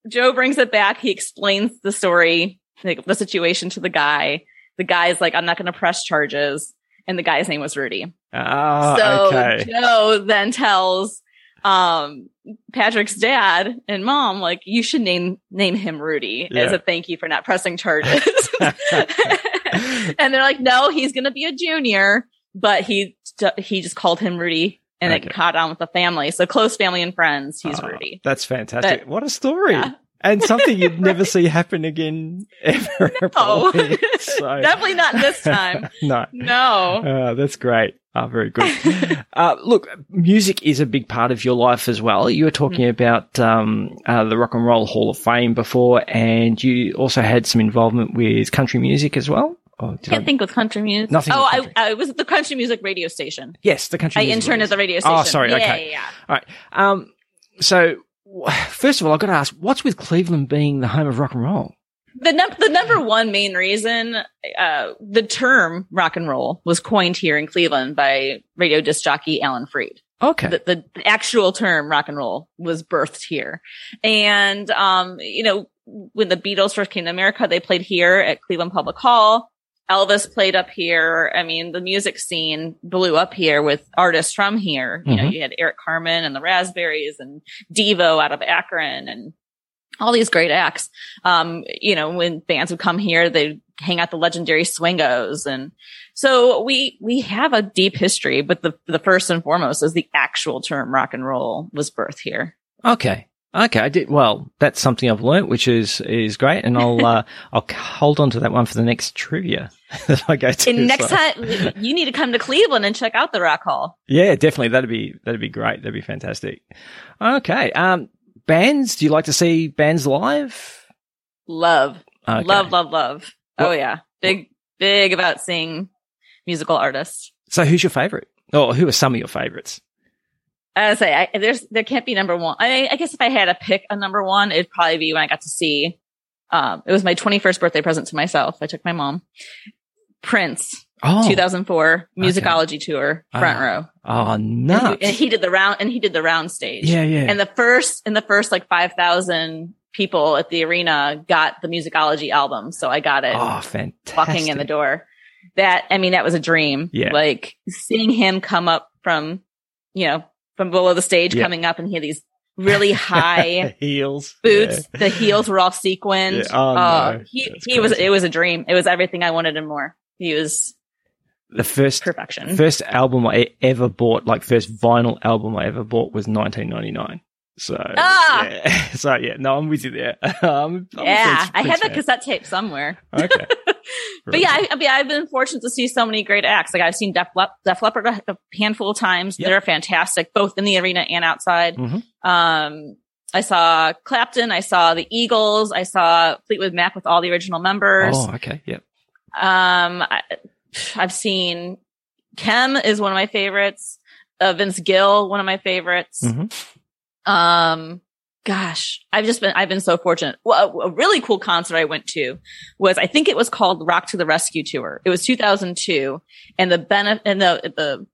Joe brings it back. He explains the story, like, the situation to the guy. The guy's like, I'm not going to press charges. And the guy's name was Rudy. Oh, so okay. Joe then tells um, Patrick's dad and mom, like, you should name name him Rudy yeah. as a thank you for not pressing charges. (laughs) (laughs) and they're like, no, he's going to be a junior, but he he just called him Rudy and okay. it caught on with the family. So close family and friends. He's oh, Rudy. That's fantastic. But, what a story. Yeah. And something you'd never (laughs) see happen again ever. No. (laughs) So. Definitely not this time. (laughs) no. No. Uh, that's great. Oh, very good. uh, look, music is a big part of your life as well. You were talking mm-hmm. about um, uh, the Rock and Roll Hall of Fame before, and you also had some involvement with country music as well. Oh, I can't I... think with country music. Nothing. Oh, I, I, was at the country music radio station. Yes, the country. I interned at the radio station. Oh, sorry. Yeah, okay. Yeah, yeah. All right. Um, so first of all, I've got to ask, what's with Cleveland being the home of rock and roll? The num- the number one main reason, uh, the term rock and roll was coined here in Cleveland by radio disc jockey Alan Freed. Okay. The, the, actual term rock and roll was birthed here. And, um, you know, when the Beatles first came to America, they played here at Cleveland Public Hall. Elvis played up here. I mean, the music scene blew up here with artists from here. You mm-hmm. know, you had Eric Carmen and the Raspberries and Devo out of Akron and all these great acts. Um, you know, when bands would come here, they'd hang out the legendary Swingos. And so we, we have a deep history, but the, the first and foremost is the actual term rock and roll was birthed here. Okay. Okay, I did well. That's something I've learnt, which is is great, and I'll (laughs) uh, I'll hold on to that one for the next trivia (laughs) that I go to. And next so. time, you need to come to Cleveland and check out the Rock Hall. Yeah, definitely. That'd be that'd be great. That'd be fantastic. Okay, um, bands. Do you like to see bands live? Love, okay. love, love, love. oh yeah, big big about seeing musical artists. So, who's your favorite? Or who are some of your favorites? I say I, there's there can't be number one. I, I, guess if I had to pick a number one, it'd probably be when I got to see. Um, it was my 21st birthday present to myself. I took my mom. Prince, oh, 2004 musicology okay. tour, front uh, row. Oh, nuts! And he, and he, did the round, and he did the round stage. Yeah, yeah. And the first, in the first like 5,000 people at the arena got the musicology album, so I got it. Oh, fantastic! Walking in the door, that I mean, that was a dream. Yeah, like seeing him come up from, you know, from below the stage yeah. coming up and he had these really high (laughs) heels boots. Yeah. The heels were all sequined. Yeah. Oh, uh, no. he, he was, it was a dream. It was everything I wanted and more. He was the first perfection. First album I ever bought, like first vinyl album I ever bought was 1999. So, Ah! yeah. (laughs) so yeah, no, I'm with you there. (laughs) um, yeah, I had that cassette tape somewhere. Okay. (laughs) But yeah, I, I mean, I've been fortunate to see so many great acts. Like I've seen Def, Lep- Def Leppard a handful of times. Yep. They're fantastic, both in the arena and outside. Mhm. Um, I saw Clapton. I saw the Eagles. I saw Fleetwood Mac with all the original members. Oh, okay. Yep. Um, I, I've seen Kem is one of my favorites. Uh, Vince Gill, one of my favorites. Mhm. Um, gosh, I've just been, I've been so fortunate. Well, a, a really cool concert I went to was, I think it was called Rock to the Rescue Tour. It was 2002 and the benefit and the, the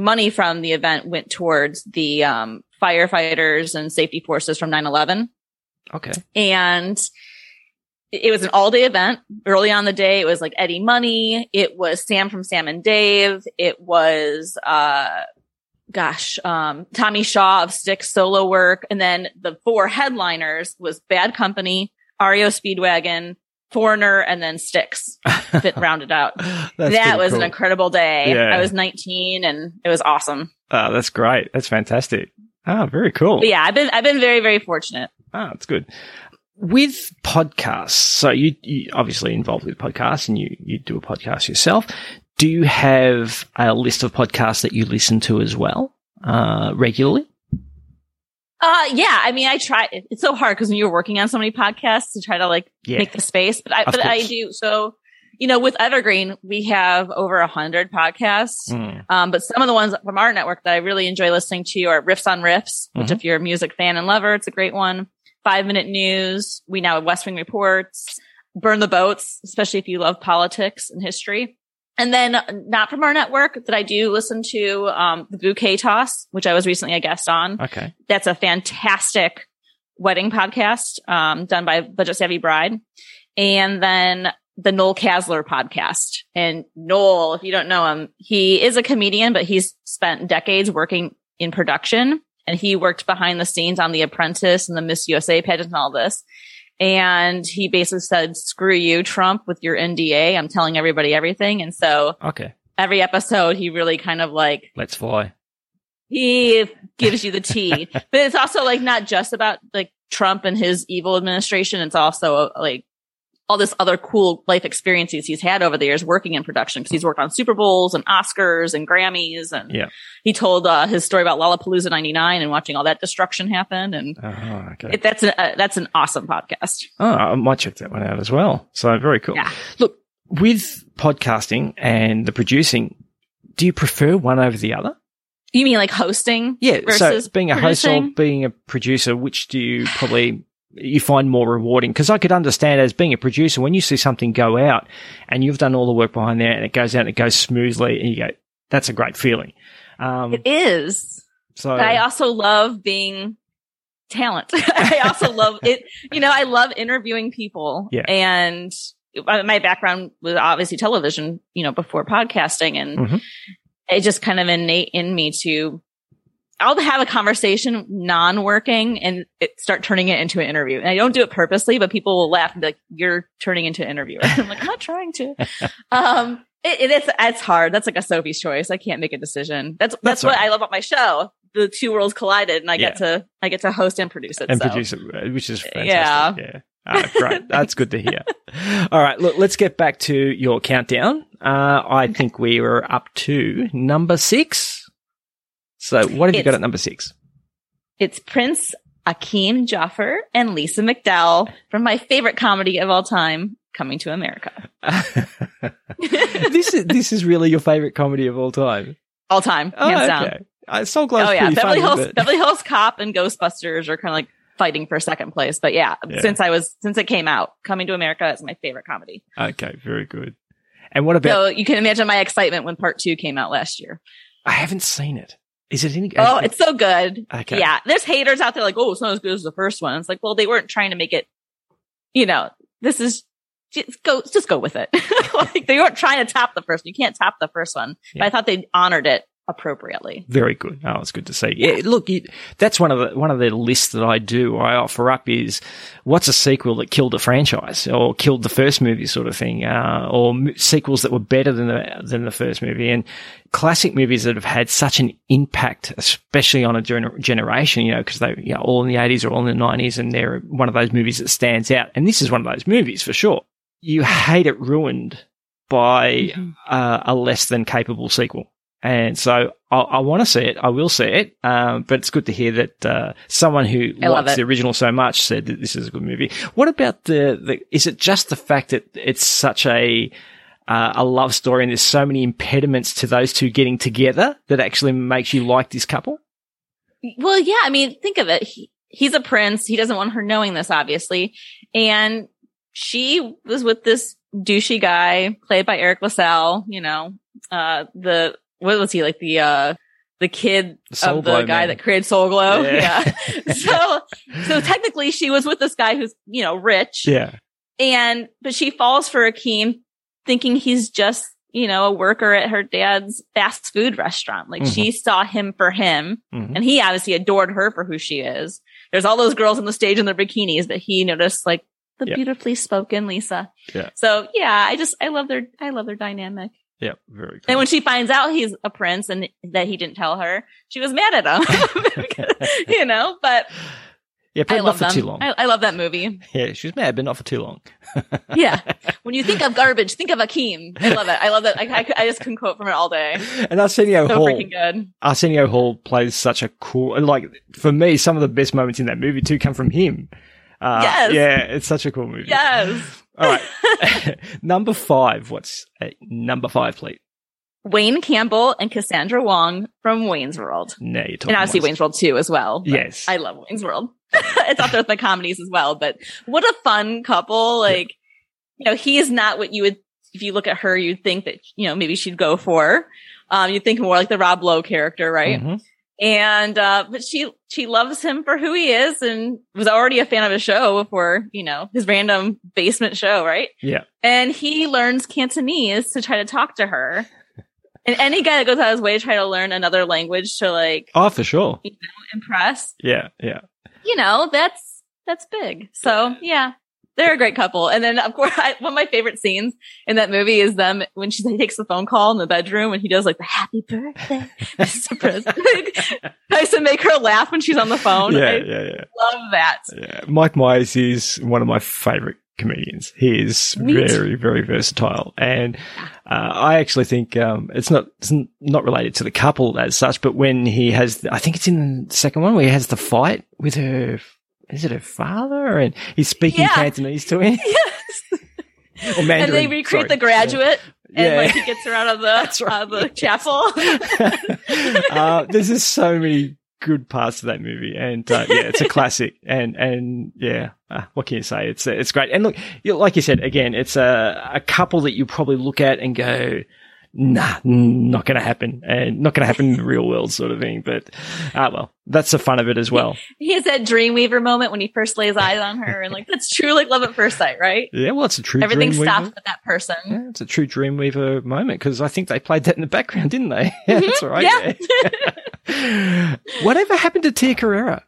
money from the event went towards the, um, firefighters and safety forces from 9-11 Okay. and it was an all day event. Early on the day, it was like Eddie Money. It was Sam from Sam and Dave. It was, uh, gosh, um, Tommy Shaw of Styx solo work. And then the four headliners was Bad Company, REO Speedwagon, Foreigner, and then Styx (laughs) that rounded out. That was cool. an incredible day. Yeah. I was 19 and it was awesome. Oh, that's great. That's fantastic. Ah, very cool. But yeah, I've been, I've been very, very fortunate. Ah, that's good. With podcasts, so you, you obviously involved with podcasts and you, you do a podcast yourself. Do you have a list of podcasts that you listen to as well, uh, regularly? Uh, yeah. I mean, I try. It's so hard because when you're working on so many podcasts to try to like Yeah. make the space, but I, Of but I do. So, you know, with Evergreen, we have over a hundred podcasts. Mm. Um, but some of the ones from our network that I really enjoy listening to are Riffs on Riffs, which Mhm. if you're a music fan and lover, it's a great one. Five Minute News. We now have West Wing Reports. Burn the Boats, especially if you love politics and history. And then uh, not from our network that I do listen to, um, the Bouquet Toss, which I was recently a guest on Okay. that's a fantastic wedding podcast um, done by Budget Savvy Bride. And then the Noel Casler podcast. And Noel, if you don't know him, he is a comedian, but he's spent decades working in production and he worked behind the scenes on The Apprentice and the Miss USA pageant and all this. And he basically said, screw you, Trump, with your NDA. I'm telling everybody everything. And so Okay. every episode, he really kind of like Let's fly. he gives you the tea. (laughs) but it's also like not just about like Trump and his evil administration. It's also like all this other cool life experiences he's had over the years working in production because he's worked on Super Bowls and Oscars and Grammys. And Yeah. he told uh, his story about Lollapalooza 99 and watching all that destruction happen. And Oh, okay. it, that's, an, uh, that's an awesome podcast. Oh, I might check that one out as well. So very cool. Yeah. Look, with podcasting and the producing, do you prefer one over the other? You mean like hosting? Yeah. Versus so being a host or being a producer, which do you probably you find more rewarding? Because I could understand as being a producer when you see something go out and you've done all the work behind there and it goes out and it goes smoothly and you go, that's a great feeling. Um, It is. so But I also love being talent. (laughs) I also love it. You know, I love interviewing people. Yeah. And my background was obviously television, you know, before podcasting. And Mhm. it just kind of innate in me to, I'll have a conversation non-working and it start turning it into an interview. And I don't do it purposely, but people will laugh and be like, you're turning into an interviewer. (laughs) I'm like, I'm not trying to. (laughs) um, it, it is, it's hard. That's like a Sophie's choice. I can't make a decision. That's, that's, That's what right. I love about my show. The two worlds collided and I get to, I get to host and produce it. and so. produce it, uh, which is fantastic. Yeah. Yeah. Ah, great. (laughs) That's good to hear. All right. Look, let's get back to your countdown. Uh, I think we were up to number six. So what have you got at number six? It's Prince Akeem Joffer and Lisa McDowell from my favorite comedy of all time, Coming to America. (laughs) this is this is really your favorite comedy of all time. all time, Oh, hands down. okay. Uh, Soul Glo's Oh yeah, Beverly funny, Hills, but- Beverly Hills Cop and Ghostbusters are kind of like fighting for second place. But yeah, Yeah. since I was since it came out, Coming to America is my favorite comedy. Okay, very good. And what about? So you can imagine my excitement when Part Two came out last year. I haven't seen it. Is it any? Oh, it's so good. okay. Yeah, there's haters out there like, oh, it's not as good as the first one. It's like, well, they weren't trying to make it. You know, this is just go, just go with it. (laughs) like they weren't trying to top the first. one. You can't top the first one. Yeah. But I thought they honored it appropriately. Very good. Oh, it's good to see. Yeah, look, it, that's one of the one of the lists that I do. I offer up is what's a sequel that killed a franchise or killed the first movie, sort of thing, uh, or m- sequels that were better than the than the first movie, and classic movies that have had such an impact, especially on a gener- generation. You know, because they you know, all in the eighties or all in the nineties, and they're one of those movies that stands out. And this is one of those movies for sure. You hate it ruined by uh, a less than capable sequel. And so I, I want to see it. I will see it. Um, but it's good to hear that uh, someone who I likes the original so much said that this is a good movie. What about the? the is it just the fact that it's such a uh, a love story and there's so many impediments to those two getting together that actually makes you like this couple? Well, yeah. I mean, think of it. He, he's a prince. He doesn't want her knowing this, obviously. And she was with this douchey guy played by Eric LaSalle, you know, uh, the, what was he like? The, uh, the kid Soul of the guy man. that created Soul Glo. Yeah. Yeah. (laughs) (laughs) so, so technically she was with this guy who's, you know, rich Yeah. and, but she falls for Akeem thinking he's just, you know, a worker at her dad's fast food restaurant. Like Mhm. she saw him for him Mhm. and he obviously adored her for who she is. There's all those girls on the stage in their bikinis that he noticed like the Yeah. beautifully spoken Lisa. Yeah. So yeah, I just, I love their, I love their dynamic. Yeah. Very good. And when she finds out he's a prince and that he didn't tell her, she was mad at him, (laughs) (laughs) you know, but yeah, but I not love for them. too long. I, I love that movie. yeah, she was mad, but not for too long. (laughs) Yeah. when you think of garbage, think of Akeem. I love it. I love that. I, I, I just can quote from it all day. And Arsenio So Hall. freaking good. Arsenio Hall plays such a cool, like for me, some of the best moments in that movie too come from him. Uh, Yes. Yeah, it's such a cool movie. Yes. All right. (laughs) number five. What's uh, number five, please? Wayne Campbell and Cassandra Wong from Wayne's World. Now you're talking. And obviously Wayne's World 2 as well. Yes. I love Wayne's World. (laughs) it's up there with my comedies as well, but what a fun couple. Like, you know, he is not what you would, if you look at her, you'd think that, you know, maybe she'd go for. Um, you'd think more like the Rob Lowe character, right? Mhm. And, uh, but she, she loves him for who he is and was already a fan of his show before, you know, his random basement show, right? Yeah. And he learns Cantonese to try to talk to her. And any guy that goes out of his way to try to learn another language to like Oh, for sure. impress, Yeah. Yeah. you know, that's, that's big. So yeah, they're a great couple. And then of course, (laughs) I, one of my favorite scenes in that movie is them when she takes the phone call in the bedroom and he does like the happy birthday, (laughs) Mr. President. (laughs) Tries to make her laugh when she's on the phone. Yeah. I Yeah. Yeah. love that. Yeah. Mike Myers is one of my favorite comedians. He is Me too. very, very versatile. And uh, I actually think um, it's not it's not related to the couple as such, but when he has, I think it's in the second one where he has the fight with her. Is it her father? And he's speaking Yeah. Cantonese to him. (laughs) Yes. (laughs) Or Mandarin, and they recruit sorry. the graduate and Yeah. like he gets her out of the, (laughs) out of the chapel. uh, there's just so many good parts of that movie, and uh, yeah, it's a classic. And and yeah, uh, what can you say? It's it's great. And look, like you said, again, it's a a couple that you probably look at and go. Nah, not going to happen, and not going to happen in the real world, sort of thing. But, ah, well, that's the fun of it as well. he has that Dreamweaver moment when he first lays eyes on her and like, that's true, like love at first sight, right? Yeah, well, it's a true Everything stops with that person. Yeah, it's a true Dreamweaver moment because I think they played that in the background, didn't they? Yeah, (laughs) that's right. Yeah. (laughs) (laughs) Whatever happened to Tia Carrere?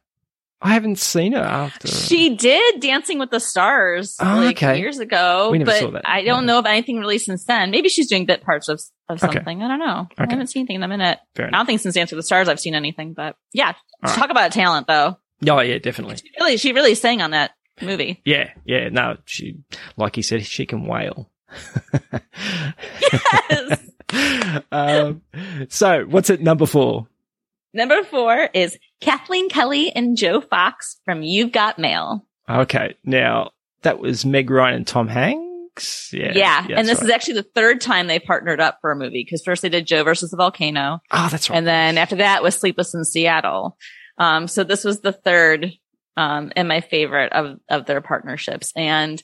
I haven't seen her after. She did Dancing with the Stars Oh, like okay. years ago, We never but saw that. I don't know of anything really since then. Maybe she's doing bit parts of, of Okay. something. I don't know. I haven't seen anything in a minute. I don't think since Dancing with the Stars I've seen anything, but yeah, right. talk about talent though. Oh yeah, definitely. Really, she really sang on that movie. Yeah, yeah. No, she, like he said, she can wail. (laughs) Yes. (laughs) um, so what's at number four? Number four is Kathleen Kelly and Joe Fox from You've Got Mail. Okay, now that was Meg Ryan and Tom Hanks. Yeah, Yeah. and this right. is actually the third time they partnered up for a movie because first they did Joe versus the volcano. oh, that's right. And then after that was Sleepless in Seattle. Um, so this was the third, um, and my favorite of, of their partnerships. And,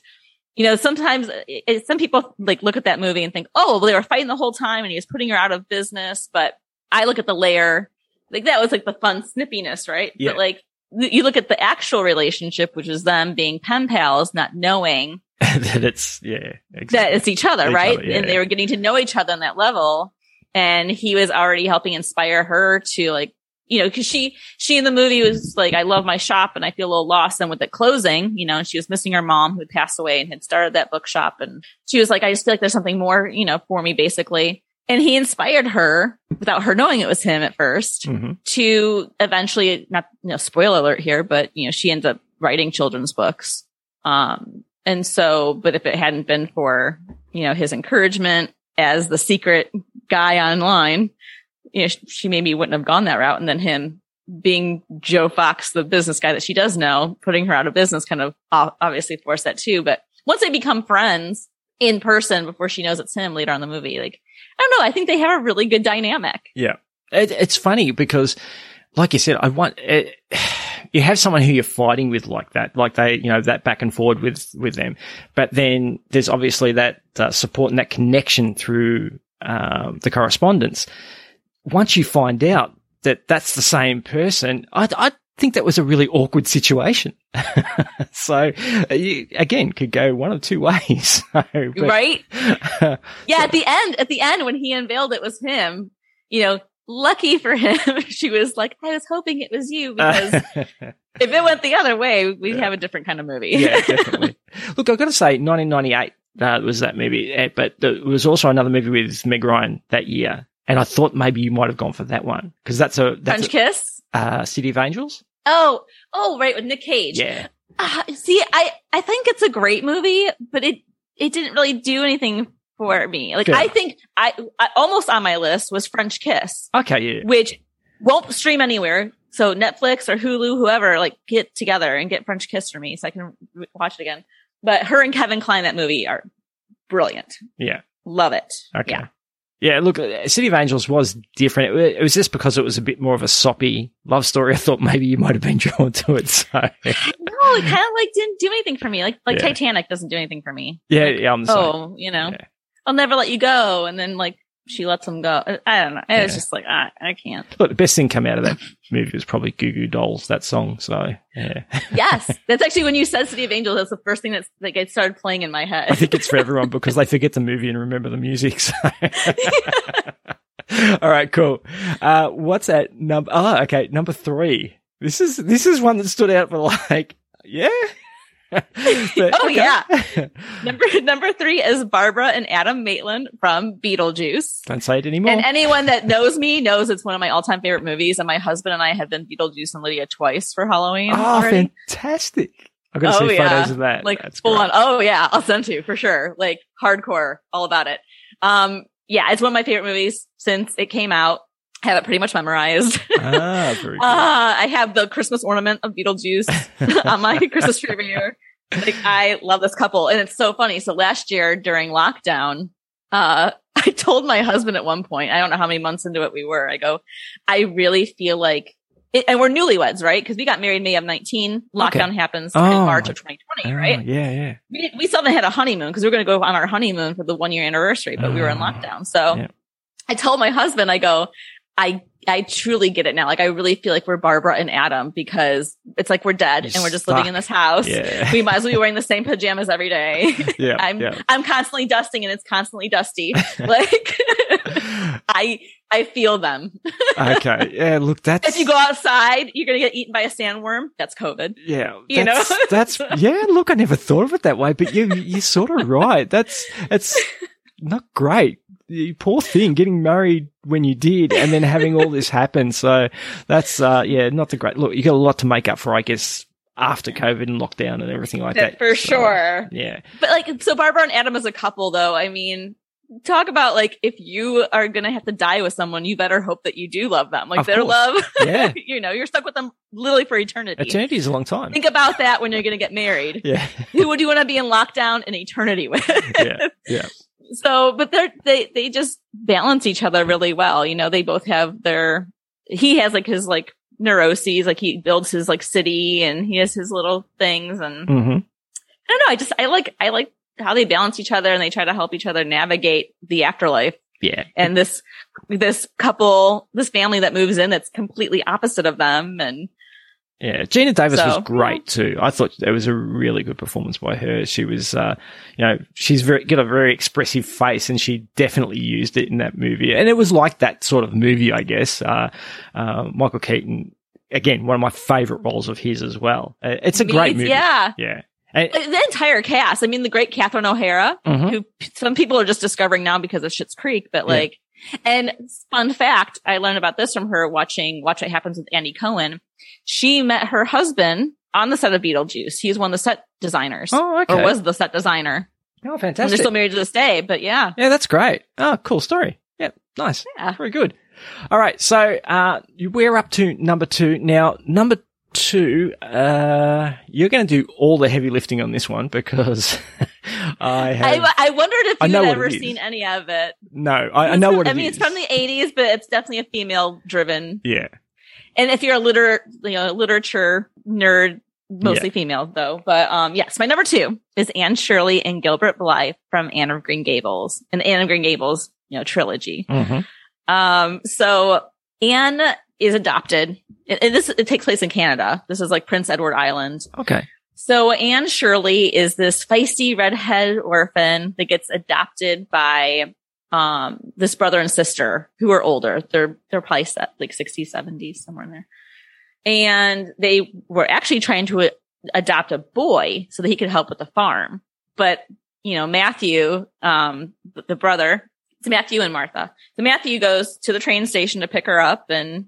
you know, sometimes it, it- some people like look at that movie and think, oh, well, they were fighting the whole time and he was putting her out of business. But I look at the layer, like that was like the fun snippiness, right? Yeah. But like you look at the actual relationship, which is them being pen pals, not knowing (laughs) that it's yeah, exactly. that it's each other, Each right? other, yeah, and they were getting to know each other on that level. and he was already helping inspire her to like, you know, cause she, she in the movie was mm-hmm. like, I love my shop and I feel a little lost. And with it closing, you know, and she was missing her mom who had passed away and had started that bookshop. And she was like, I just feel like there's something more, you know, for me basically. And he inspired her without her knowing it was him at 1st Mhm. to eventually, not, you know, spoiler alert here, but, you know, she ends up writing children's books. Um, and so, but if it hadn't been for, you know, his encouragement as the secret guy online, you know, she maybe wouldn't have gone that route. And then him being Joe Fox, the business guy that she does know, putting her out of business kind of obviously forced that too. But once they become friends in person before she knows it's him later on in the movie, like, don't know. I think they have a really good dynamic. Yeah. It, it's funny because, like you said, I want, it, (sighs) you have someone who you're fighting with like that, like they, you know, that back and forward with, with them. But then there's obviously that uh, support and that connection through, um, the correspondence. Once you find out that that's the same person, I, I think that was a really awkward situation. (laughs) so uh, you, again, could go one of two ways. (laughs) So, but- right? (laughs) Yeah, at the end, at the end, when he unveiled it was him, you know, lucky for him, she was like, I was hoping it was you because if it went the other way, we'd have a different kind of movie. yeah, definitely. Look, I've got to say, 1998 uh, was that movie, eh, but there was also another movie with Meg Ryan that year, and I thought maybe you might have gone for that one because that's a that's French Kiss? a, uh, City of Angels. Oh, oh, right, with Nick Cage. Yeah, Uh, see, I, I think it's a great movie, but it, it didn't really do anything for me. Like, Fair. I think I, I almost on my list was French Kiss, okay, yeah, which won't stream anywhere. So Netflix or Hulu, whoever, like get together and get French Kiss for me so I can re- watch it again. But her and Kevin Kline, that movie are brilliant. yeah. Love it. Okay. Yeah. Yeah, look, uh, City of Angels was different. It, was just because it was a bit more of a soppy love story. (laughs) I thought maybe you might have been (laughs) drawn to it. So, No, it kind of like didn't do anything for me. Like, like Yeah. Titanic doesn't do anything for me. yeah, Like, yeah, I'm oh, you know, Yeah. I'll never let you go. And then like she lets him go. I- don't know. It was just like, I, I can't. Look, the best thing come out of that movie was probably Goo Goo Dolls, that song. So, yeah. (laughs) Yes. That's actually when you said City of Angels, that's the first thing that's like it started playing in my head. I think it's for everyone because they forget the movie and remember the music. So. (laughs) All right, cool. Uh, what's at number? Oh, okay, number three. This is this is one that stood out for like, yeah. (laughs) But, Oh, okay. yeah. (laughs) number number three is Barbara and Adam Maitland from Beetlejuice. Don't say it anymore. And anyone that knows me knows it's one of my all-time favorite movies. And my husband and I have been Beetlejuice and Lydia twice for Halloween. oh, already. fantastic! I've got to Oh, see yeah. photos of that. like That's full great. on. Oh yeah, I'll send to you for sure. Like hardcore, all about it. Um, yeah, it's one of my favorite movies since it came out. I have it pretty much memorized. (laughs) Ah, very Uh. I have the Christmas ornament of Beetlejuice (laughs) on my Christmas tree every year. Like I love this couple, and it's so funny. So last year during lockdown, uh, (laughs) I told my husband at one point, I don't know how many months into it we were. I go, I really feel like, it, and we're newlyweds, right? Because we got married May of 19. Lockdown happens in Oh. March of 2020, Oh, right? yeah, yeah. we, we still haven't had a honeymoon because we were going to go on our honeymoon for the one year anniversary, but we were in Ah, lockdown. So yeah. I told my husband, I go, I, I truly get it now. Like I really feel like we're Barbara and Adam because it's like we're dead You're and we're just stuck. living in this house. Yeah. We might as well be wearing the same pajamas every day. (laughs) yeah, I'm, yeah. I'm constantly dusting and it's constantly dusty. (laughs) like (laughs) I, I feel them. okay. Yeah, look, that's If you go outside, you're going to get eaten by a sandworm. That's COVID. Yeah, You that's, know? that's yeah. Look, I never thought of it that way, but you you're sort of right. That's it's not great. You poor thing, getting married when you did, and then having all this happen. So that's uh yeah, not the great. Look, you got a lot to make up for, I guess, after COVID and lockdown and everything like that. For So, sure. Yeah, But like, so Barbara and Adam as a couple, though, I mean, talk about like if you are gonna have to die with someone, you better hope that you do love them. Like Of their course. love, (laughs) yeah. you know, you're stuck with them literally for eternity. Eternity is a long time. Think about that when you're gonna get married. Yeah, Who would you want to be in lockdown in eternity with? (laughs) yeah, yeah. So, but they're they they just balance each other really well. You know, they both have their. He has like his like neuroses, like he builds his like city, and he has his little things, and hmm I don't know. I just I like I like how they balance each other and they try to help each other navigate the afterlife. Yeah, And this this couple, this family that moves in that's completely opposite of them, and Yeah, Geena Davis So- was great too. I thought it was a really good performance by her. She was, uh, you know, she's very got a very expressive face, and she definitely used it in that movie. And it was like that sort of movie, I guess. Uh, uh, Michael Keaton, again, one of my favorite roles of his as well. Uh, it's a Me- great movie. Yeah. yeah. And, The entire cast. I mean, the great Catherine O'Hara, Mhm. who some people are just discovering now because of Schitt's Creek, but Yeah. And fun fact, I learned about this from her watching Watch What Happens with Andy Cohen. She met her husband on the set of Beetlejuice. He's one of the set designers. oh, okay. Or was the set designer. oh, fantastic. And they're still married to this day, but yeah. Yeah, that's great. Oh, cool story. Yeah, nice. Yeah. Very good. All right, so uh, we're up to number two now. Number two, uh, you're going to do all the heavy lifting on this one because (laughs) I have I, I wondered if you'd ever seen any of it. no. I, I know what I mean, is. it's from the 80s, but it's definitely a female driven. yeah. And if you're a liter, you know, literature nerd, mostly female though. But, um, yes, my number two is Anne Shirley and Gilbert Blythe from Anne of Green Gables and Anne of Green Gables, you know, trilogy. Mhm. Um, so Anne is adopted. And this, it takes place in Canada. This is like Prince Edward Island. Okay. So Anne Shirley is this feisty redhead orphan that gets adopted by um this brother and sister who are older. They're they're probably set like 60s, 70s, somewhere in there. And they were actually trying to a- adopt a boy so that he could help with the farm. But, you know, Matthew, um the brother, it's Matthew and Martha. So Matthew goes to the train station to pick her up and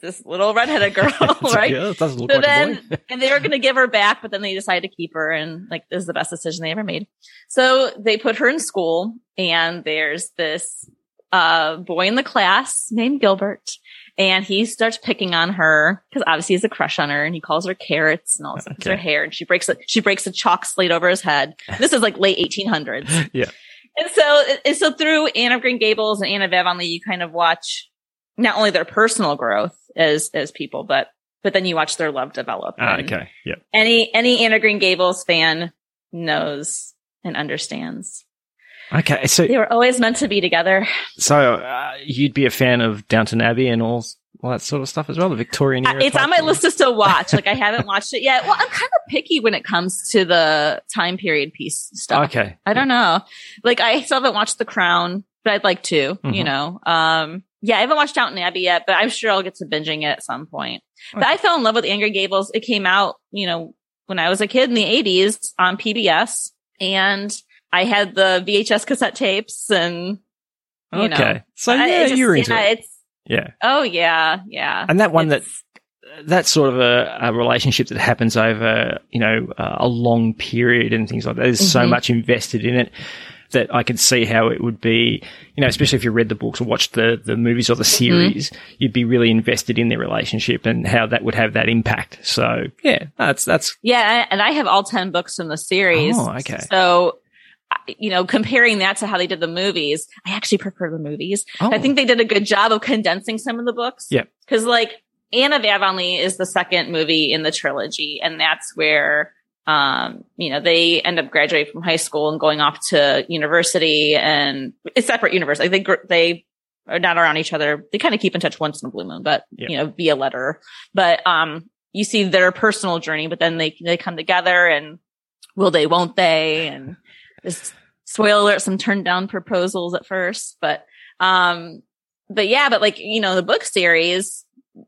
this little redheaded girl, (laughs) right? Yeah, it doesn't look So like then, boy. (laughs) and they were going to give her back, but then they decided to keep her, and like this is the best decision they ever made. So they put her in school, and there's this uh boy in the class named Gilbert, and he starts picking on her because obviously he has a crush on her, and he calls her carrots and all this Okay. her hair, and she breaks a, she breaks a chalk slate over his head. This is like late 1800s. (laughs) Yeah. And so, and so through Anne of Green Gables and Anne of Avonlea, you kind of watch not only their personal growth as as people, but but then you watch their love develop. Ah, okay. Yeah. Any any Anne of Green Gables fan knows and understands. Okay. So, They were always meant to be together. so uh, you'd be a fan of Downton Abbey and all, all that sort of stuff as well, the Victorian Uh, era. It's on my list to still watch. Like I (laughs) haven't watched it yet. Well, I'm kind of picky when it comes to the time period piece stuff. Okay. I don't know. Like I still haven't watched The Crown, but I'd like to, Mhm. you know. Um yeah, I haven't watched Downton Abbey yet, but I'm sure I'll get to binging it at some point. But I fell in love with Angry Gables. It came out, you know, when I was a kid in the 80s on PBS and I had the VHS cassette tapes and you know. Okay. So yeah, just- you were into yeah, it. Yeah. oh yeah, yeah. And that one—that's that that's sort of a, a relationship that happens over, you know, uh, a long period and things like that. There's so Mhm. much invested in it that I can see how it would be, you know, especially if you read the books or watched the, the movies or the Mm-hmm. series, you'd be really invested in their relationship and how that would have that impact. So yeah, that's, that's, Yeah, and I have all 10 books from the series. Oh, okay. So, you know, comparing that to how they did the movies, I actually prefer the movies. oh, I think they did a good job of condensing some of the books. Yeah. Cause like Anne of Avonlea is the second movie in the trilogy. And that's where, um, you know, they end up graduating from high school and going off to university and it's separate university. they, they are not around each other. They kind of keep in touch once in a blue moon, but Yeah. you know, via letter. But, um, you see their personal journey, but then they, they come together and will they, won't they? And this spoiler alert, some turned down proposals at first, but, um, but yeah, but like, you know, the book series,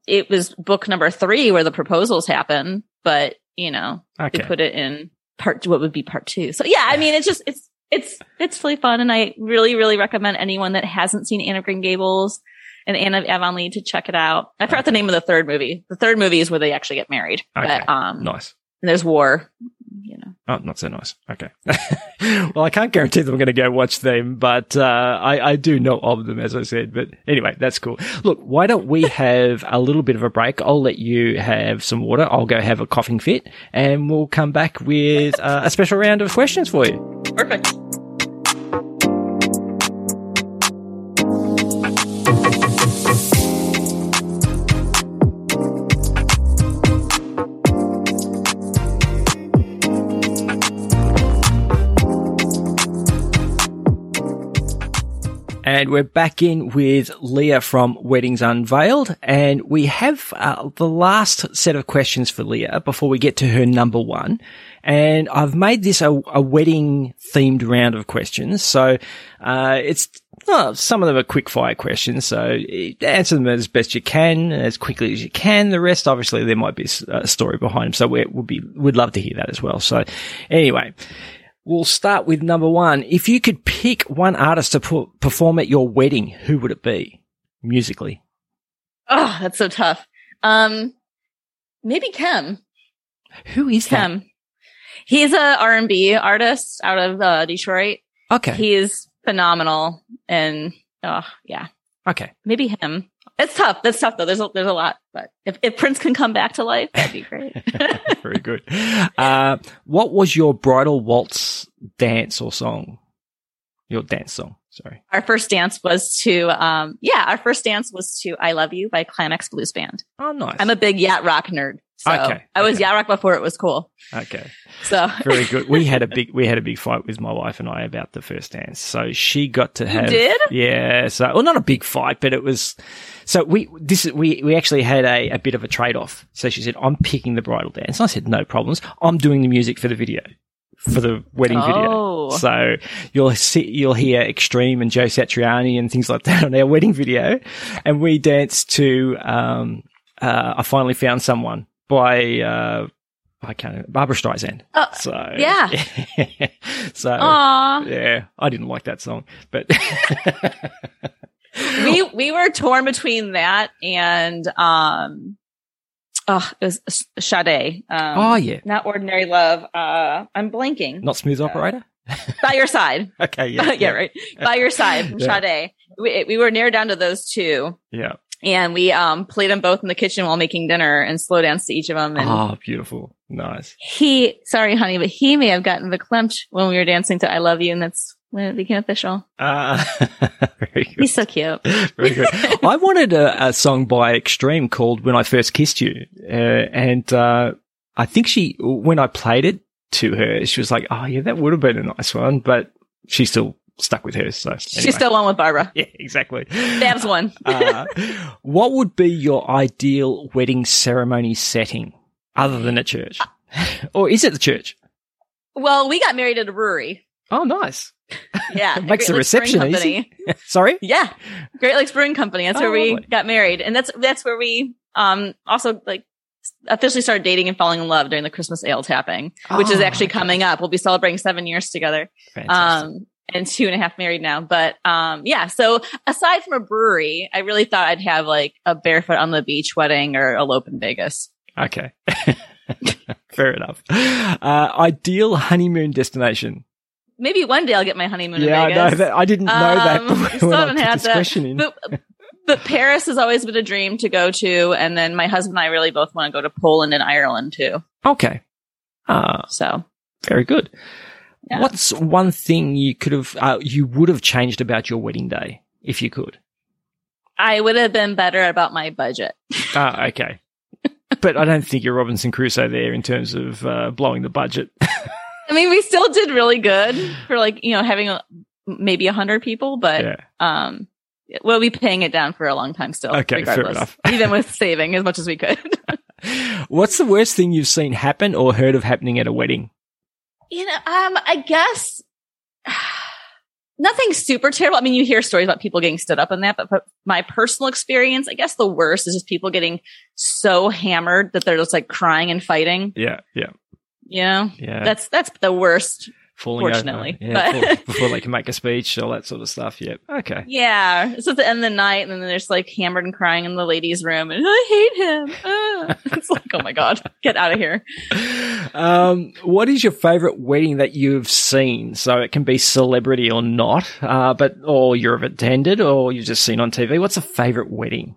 it was book number three where the proposals happen, but you know, okay. they put it in part, what would be part two. So yeah, I mean, it's just, it's, it's, it's really fun. And I really, really recommend anyone that hasn't seen Anne of Green Gables and Anne of Avonlea to check it out. I forgot the name of the third movie. The third movie is where they actually get married, Okay. but, um, Nice. there's war, you know. Oh, not so nice. Okay. (laughs) well, I can't guarantee that I'm going to go watch them, but uh, I, I do know of them, as I said. But anyway, that's cool. Look, why don't we have a little bit of a break? I'll let you have some water. I'll go have a coughing fit, and we'll come back with uh, a special round of questions for you. Perfect. And we're back in with Leah from Weddings Unveiled. And we have uh, the last set of questions for Leah before we get to her number one. And I've made this a, a wedding themed round of questions. So, uh, it's, oh, some of them are quick fire questions. So answer them as best you can, as quickly as you can. The rest, obviously, there might be a story behind them. So we would be, we'd love to hear that as well. So anyway, We'll start with number one. If you could pick one artist to pu- perform at your wedding, who would it be musically? Oh, that's so tough. Um, maybe Kem. Who is Kem? That? He's a R&B artist out of uh, Detroit. Okay. He's phenomenal. And, oh, yeah. Okay. Maybe him. It's tough. That's tough though. There's a, there's a lot, but if, if Prince can come back to life, that'd be great. (laughs) Very good. Uh, what was your bridal waltz dance or song? Your dance song. Sorry. Our first dance was to, um, yeah, our first dance was to I Love You by Climax Blues Band. Oh, nice. I'm a big yacht rock nerd. So okay. I was okay. rock before it was cool. Okay. So (laughs) very good. We had a big we had a big fight with my wife and I about the first dance. So she got to have you did? Yeah. So well not a big fight, but it was so we this we we actually had a, a bit of a trade off. So she said, I'm picking the bridal dance. And I said, No problems. I'm doing the music for the video. For the wedding oh. video. So you'll see, you'll hear Extreme and Joe Satriani and things like that (laughs) on our wedding video. And we danced to, um, uh, I finally found someone by, uh, I can't Barbra Streisand. Uh, so yeah. (laughs) so Aww. yeah, I didn't like that song, but (laughs) we we were torn between that and um oh it was Sade. Um, oh yeah, not Ordinary Love. Uh, I'm blanking. Not Smooth Operator. by your side. (laughs) okay, yeah, yeah, yeah, right. By your side from Yeah. Sade. We, we were narrowed down to those two. yeah. And we um played them both in the kitchen while making dinner and slow danced to each of them. And Oh, beautiful, nice. he, sorry, honey, but he may have gotten verklempt when we were dancing to "I Love You," and that's when it became official. Uh, (laughs) very. He's so cute. (laughs) Very good. I wanted a, a song by Extreme called "When I First Kissed You," uh, and uh, I think she, when I played it to her, she was like, "Oh yeah, that would have been a nice one," but she still stuck with her. So She's still on with Barbra. (laughs) yeah, exactly. Babs won. (laughs) uh, what would be your ideal wedding ceremony setting other than a church? (laughs) or is it the church? well, we got married at a brewery. Oh, nice. Yeah, makes the reception Company. Sorry? Yeah, Great Lakes Brewing Company. That's Oh, where we lovely. got married, and that's that's where we um also like officially started dating and falling in love during the Christmas ale tapping, which is Oh, actually okay. coming up. We'll be celebrating seven years together. Fantastic. um and two and a half married now but um yeah so aside from a brewery i really thought i'd have like a barefoot on the beach wedding or elope in vegas okay. (laughs) Fair enough. Uh, ideal honeymoon destination. maybe one day i'll get my honeymoon yeah, in I know vegas that. I didn't know that Um, (laughs) still I haven't put had that. question in. but but paris has always been a dream to go to and then my husband and i really both want to go to poland and ireland too okay. Uh, so very good. Yeah. What's one thing you could have, uh, you would have changed about your wedding day if you could? i would have been better about my budget Ah, okay. (laughs) but I don't think you're Robinson Crusoe there in terms of uh, blowing the budget. (laughs) i mean we still did really good for like you know having a, maybe a hundred people but yeah. um we'll be paying it down for a long time still Okay, fair enough. (laughs) even with saving as much as we could What's the worst thing you've seen happen or heard of happening at a wedding? You know um i guess (sighs) nothing super terrible. I mean you hear stories about people getting stood up in that but, but my personal experience i guess the worst is just people getting so hammered that they're just like crying and fighting. Yeah, yeah, you know yeah. that's that's the worst Falling fortunately, over. Yeah, but- (laughs) before, they can make a speech, all that sort of stuff. Yep. Okay. yeah so at the end of the night and then there's like hammered and crying in the ladies room and i hate him Ah. (laughs) it's like oh my god get out of here (laughs) Um, what is your favorite wedding that you've seen? So it can be celebrity or not, uh, but or you've attended or you've just seen on TV. What's a favorite wedding?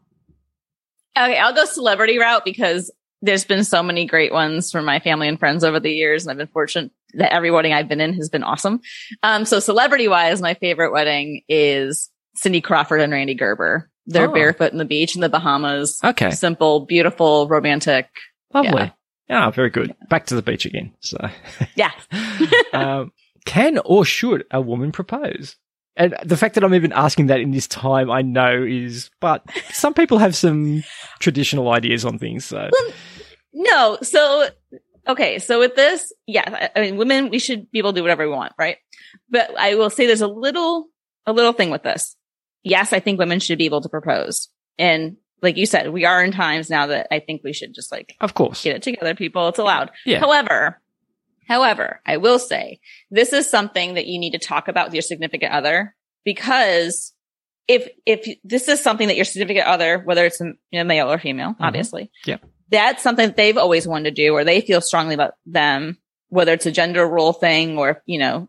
Okay, I'll go celebrity route because there's been so many great ones from my family and friends over the years, and I've been fortunate that every wedding I've been in has been awesome. Um, so celebrity wise, my favorite wedding is Cindy Crawford and Rande Gerber. They're Oh. barefoot in the beach in the Bahamas. Okay, Simple, beautiful, romantic. lovely. Ah, very good. Back to the beach again. So, Yeah. (laughs) um, can or should a woman propose? And the fact that I'm even asking that in this time, I know is, but some people have some traditional ideas on things. So, Well, no. So, okay. So with this, yeah, I mean, women, we should be able to do whatever we want, right? But I will say there's a little, a little thing with this. Yes, I think women should be able to propose. And like you said, we are in times now that I think we should just like of course. get it together, people. It's allowed. Yeah. However, however, I will say this is something that you need to talk about with your significant other because if, if this is something that your significant other, whether it's a male or female, obviously, Mm-hmm. Yeah. that's something that they've always wanted to do or they feel strongly about them, whether it's a gender role thing or, you know,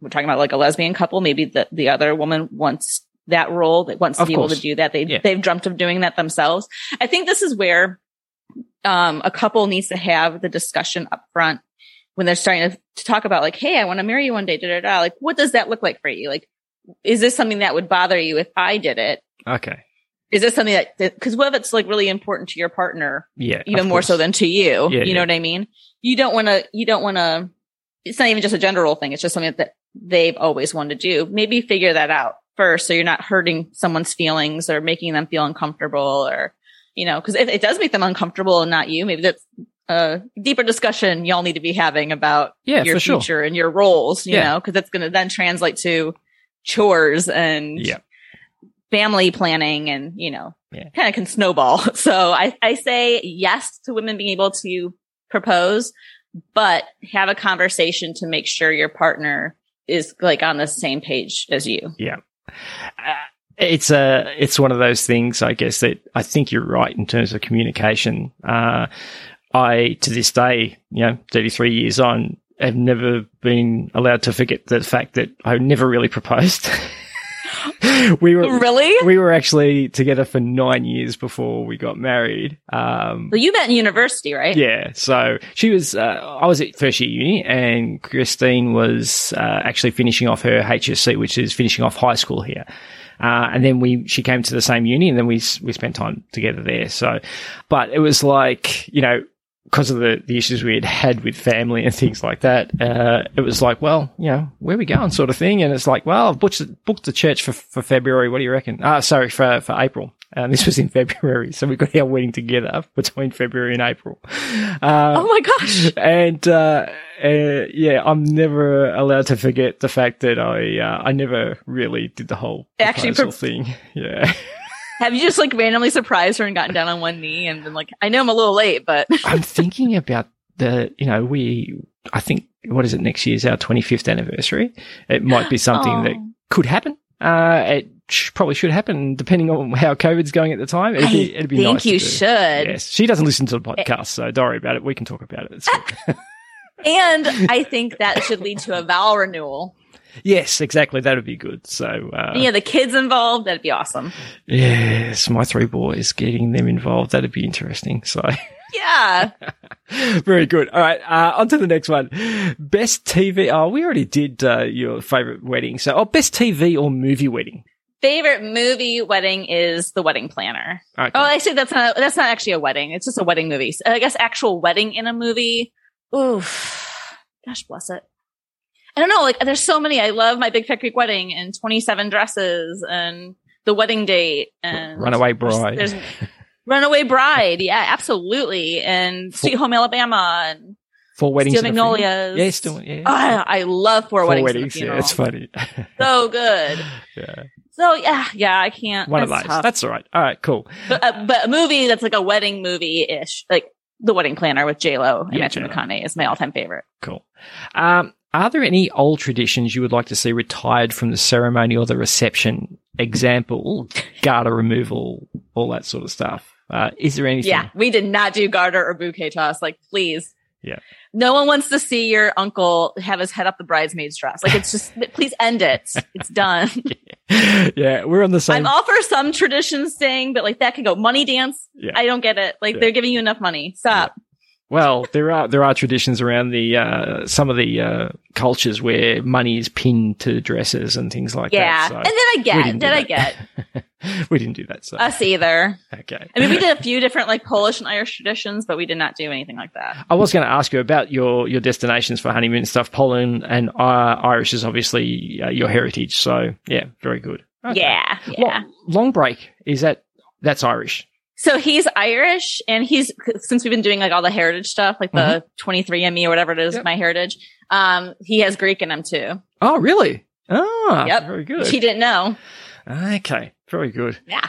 we're talking about like a lesbian couple, maybe the, the other woman wants that role that wants to be able to do that. They, Yeah. they've dreamt of doing that themselves. I think this is where um, a couple needs to have the discussion up front when they're starting to, to talk about like, Hey, I want to marry you one day. Da, da, da. Like, what does that look like for you? Like, is this something that would bother you if I did it? Okay. Is this something that, that cause what if it's like really important to your partner, Yeah. even more so than to you? Yeah, you yeah. know what I mean? You don't want to, you don't want to, it's not even just a gender role thing. It's just something that they've always wanted to do. Maybe figure that out first. So you're not hurting someone's feelings or making them feel uncomfortable or, you know, cause if it does make them uncomfortable and not you, maybe that's a deeper discussion y'all need to be having about Yeah, your for sure. future and your roles, you Yeah. know, cause that's going to then translate to chores and Yeah. family planning and, you know, Yeah. kind of can snowball. (laughs) So I, I say yes to women being able to propose, but have a conversation to make sure your partner is like on the same page as you. Uh, it's a it's one of those things i guess that i think you're right in terms of communication uh i to this day you know 33 years on have never been allowed to forget the fact that i never really proposed (laughs) we were Really? we were actually together for nine years before we got married um Well, you met in university, right? yeah, so she was. Uh, I was at first year uni, and Christine was uh, actually finishing off her HSC, which is finishing off high school here. Uh, and then we, she came to the same uni, and then we we spent time together there. So, but it was like you know. Because of the, the issues we had had with family and things like that, uh, it was like, well, you know, where we going, sort of thing. And it's like, well, I've booked, booked the church for, for February. What do you reckon? Ah, sorry, for for April. And this was in (laughs) February, so we got our wedding together between February and April. Uh, Oh my gosh. and uh, uh, yeah, I'm never allowed to forget the fact that I uh, I never really did the whole Actually pro- thing. (laughs) Yeah, Have you just like randomly surprised her and gotten down on one knee and been like, I know I'm a little late, but (laughs) I'm thinking about the you know we I think what is it next year's our 25th anniversary. It might be something that (gasps) Oh. could happen. Uh, it sh- probably should happen depending on how COVID's going at the time. It'd be, I it'd be think nice. to you should. Yes, she doesn't listen to the podcast, so don't worry about it. We can talk about it. (laughs) (laughs) And I think that should lead to a vow renewal. Yes, exactly. That'd be good. So uh, yeah, the kids involved, that'd be awesome. Yes, my three boys getting them involved. That'd be interesting. So (laughs) Yeah. very good. All right. Uh, on to the next one. Best TV. Oh, we already did, uh, your favorite wedding. So, oh, best TV or movie wedding. Favorite movie wedding is The Wedding Planner. Okay. Oh, actually, that's not, that's not actually a wedding. It's just a wedding movie. So I guess actual wedding in a movie. Oof. Gosh bless it. I don't know. Like, there's so many. I love my Big Fat Greek wedding and 27 dresses and the wedding date and Runaway Bride. There's, there's Runaway Bride. Yeah, absolutely. And Sweet Home Alabama and Four weddings. Steel and a. Magnolias. Yeah, still, yeah. Ah, I love Four, Four Weddings. weddings. and a Yeah, it's funny. So good. (laughs) yeah. So yeah, yeah, I can't. One of that's those. tough. That's all right. All right, cool. but, uh, but a movie that's like a wedding movie ish, like The Wedding Planner with J Lo and Yeah, Matthew J.Lo. McConaughey is my all time favorite. Cool. Um, are there any old traditions you would like to see retired from the ceremony or the reception? Example, garter removal, all that sort of stuff. Uh, is there anything? Yeah, we did not do garter or bouquet toss. Like, please. Yeah. No one wants to see your uncle have his head up the bridesmaid's dress. Like, it's just, (laughs) please end it. It's done. (laughs) yeah, we're on the same. I'm all for some traditions thing, but like that can go money dance. Yeah. I don't get it. Like Yeah. they're giving you enough money. Stop. Well, there are there are traditions around the uh, some of the uh, cultures where money is pinned to dresses and things like yeah. that. so and then I get, didn't I get (laughs) we didn't do that. So us either? okay. I mean, we did a few different like Polish and Irish traditions, but we did not do anything like that. I was going to ask you about your, your destinations for honeymoon stuff. Poland and uh, Irish is obviously uh, your heritage. So yeah, very good. Okay. Yeah, yeah. Lo- Longbrake is that that's Irish. So he's Irish and he's, since we've been doing like all the heritage stuff, like the 23andMe or whatever it is, Yep. my heritage, um, he has Greek in him too. Oh, really? Ah, Yep. very good. She didn't know. Okay, very good. Yeah.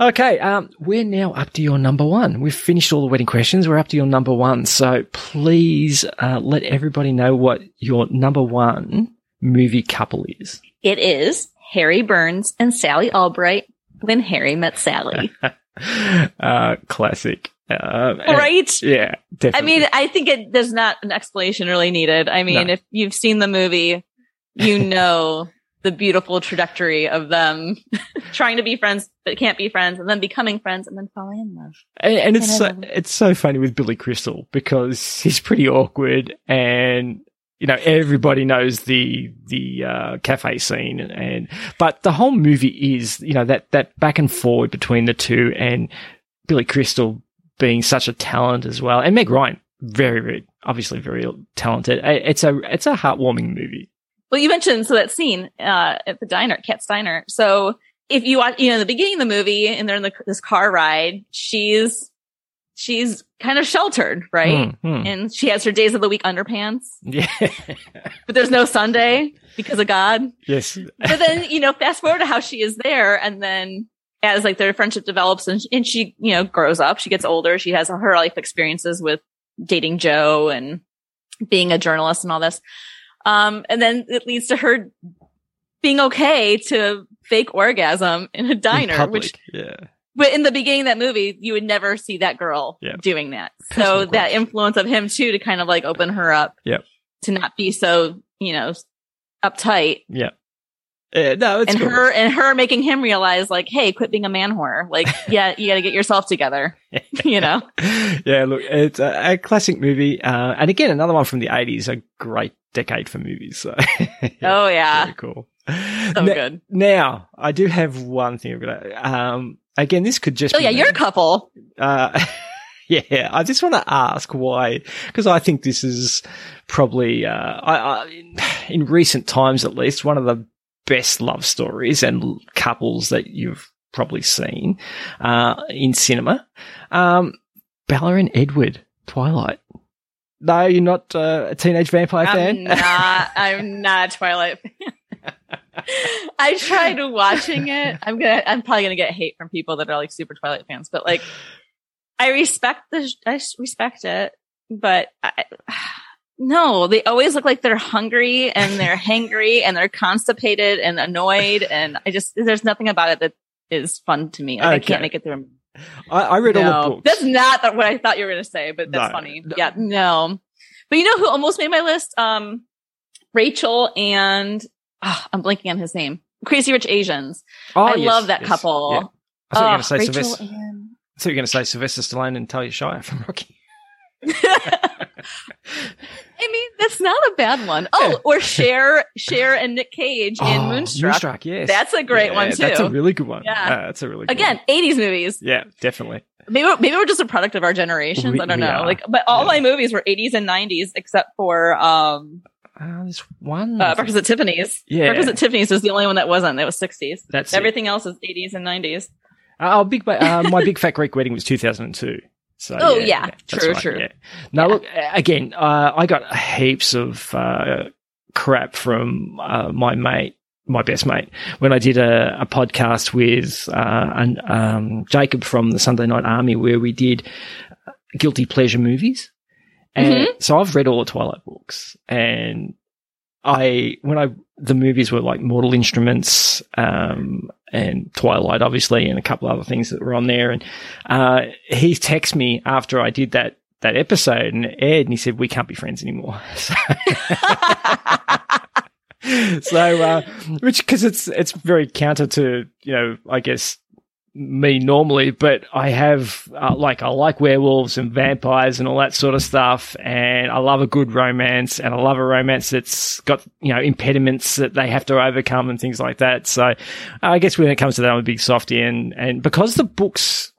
Okay, um, we're now up to your number one. We've finished all the wedding questions. We're up to your number one. So please uh, let everybody know what your number one movie couple is. It is Harry Burns and Sally Albright when Harry met Sally. (laughs) (laughs) uh, classic. Uh, right? Yeah, I mean, I think it there's not an explanation really needed. I mean, No. if you've seen the movie, you (laughs) know the beautiful trajectory of them (laughs) trying to be friends but can't be friends and then becoming friends and then falling in love. and, and it's so, it's so funny with Billy Crystal because he's pretty awkward and you know everybody knows the the uh, cafe scene and but the whole movie is you know that that back and forward between the two and Billy Crystal being such a talent as well. And Meg Ryan very very obviously very talented. It's a it's a heartwarming movie. Well, you mentioned so that scene uh, at the diner, at Cat's Diner. So if you watch, you know, in the beginning of the movie, and they're in the, this car ride, she's she's kind of sheltered, right? Hmm, hmm. And she has her days of the week underpants, yeah (laughs) but there's no Sunday because of God. yes But then, you know, fast forward to how she is there, and then as like their friendship develops, and and she, you know, grows up, she gets older, she has her life experiences with dating Joe and being a journalist and all this. Um, and then it leads to her being okay to fake orgasm in a In diner, public, which, yeah but in the beginning of that movie, you would never see that girl Yeah. doing that. So that influence of him too, to kind of like open her up Yep. to not be so, you know, uptight yeah Uh, no it's and good. her and her making him realize like, hey, quit being a man whore. Like, (laughs) yeah, you got to get yourself together. (laughs) you know, yeah, look, it's a, a classic movie, uh, and again, another one from the eighties. A great decade for movies. So, (laughs) yeah, oh yeah, very cool. (laughs) so Na- good. Now, I do have one thing. Um, again, this could just. Oh yeah, you're a couple. Uh, (laughs) yeah, I just want to ask why, because I think this is probably, uh, I, I, in, in recent times at least, one of the best love stories and couples that you've probably seen uh, in cinema. Um, Bella and Edward, Twilight. No, you're not uh, a teenage vampire I'm fan. not. (laughs) I'm not a Twilight. fan. I tried watching it. I'm gonna. I'm probably gonna get hate from people that are like super Twilight fans, but like, I respect the. I respect it, but I, no, they always look like they're hungry and they're hangry and they're constipated and annoyed, and I just there's nothing about it that is fun to me. Like, I can't make it through. I, I read all the books. that's not what I thought you were to say, but that's No. funny. No. Yeah, no. But you know who almost made my list? Um, Rachel and ah, I'm blanking on his name. Crazy Rich Asians. Oh, I yes, love that yes, couple. yeah. I thought you were going to say Rachel Sylvester. and I thought you were going to say Sylvester Stallone and Talia Shire from Rocky. (laughs) (laughs) I mean, that's not a bad one. Oh, or Cher, Cher and Nick Cage in Oh, Moonstruck. Moonstruck, yes. That's a great Yeah, one too. That's a really good one. Yeah. Uh, that's a really good one. Again. 80s movies. Yeah, definitely. Maybe maybe we're just a product of our generations. We- I don't know. are. Like, but all Yeah. my movies were 80s and 90s except for um Uh, there's one. uh, Breakfast at Tiffany's. Yeah. Breakfast at Tiffany's was the only one that wasn't. It was 60s. That's it. Everything else is 80s and 90s. Uh, oh, big. Uh, my big fat Greek wedding was 2002. So Oh, yeah. that's True, true. Yeah. Now Yeah. look uh, again. Uh, I got heaps of uh, crap from uh, my mate, my best mate, when I did a, a podcast with uh, an, um, Jacob from the Sunday Night Army, where we did guilty pleasure movies. And so I've read all the Twilight books, and I when I the movies were like Mortal Instruments um, and Twilight, obviously, and a couple other things that were on there. And uh, he texted me after I did that that episode and aired, and he said we can't be friends anymore. (laughs) So, (laughs) so uh, which because it's it's very counter to you know I guess me normally, but I have uh, like I like werewolves and vampires and all that sort of stuff, and I love a good romance, and I love a romance that's got you know impediments that they have to overcome and things like that. So I guess when it comes to that, I'm a big softy, and and because the books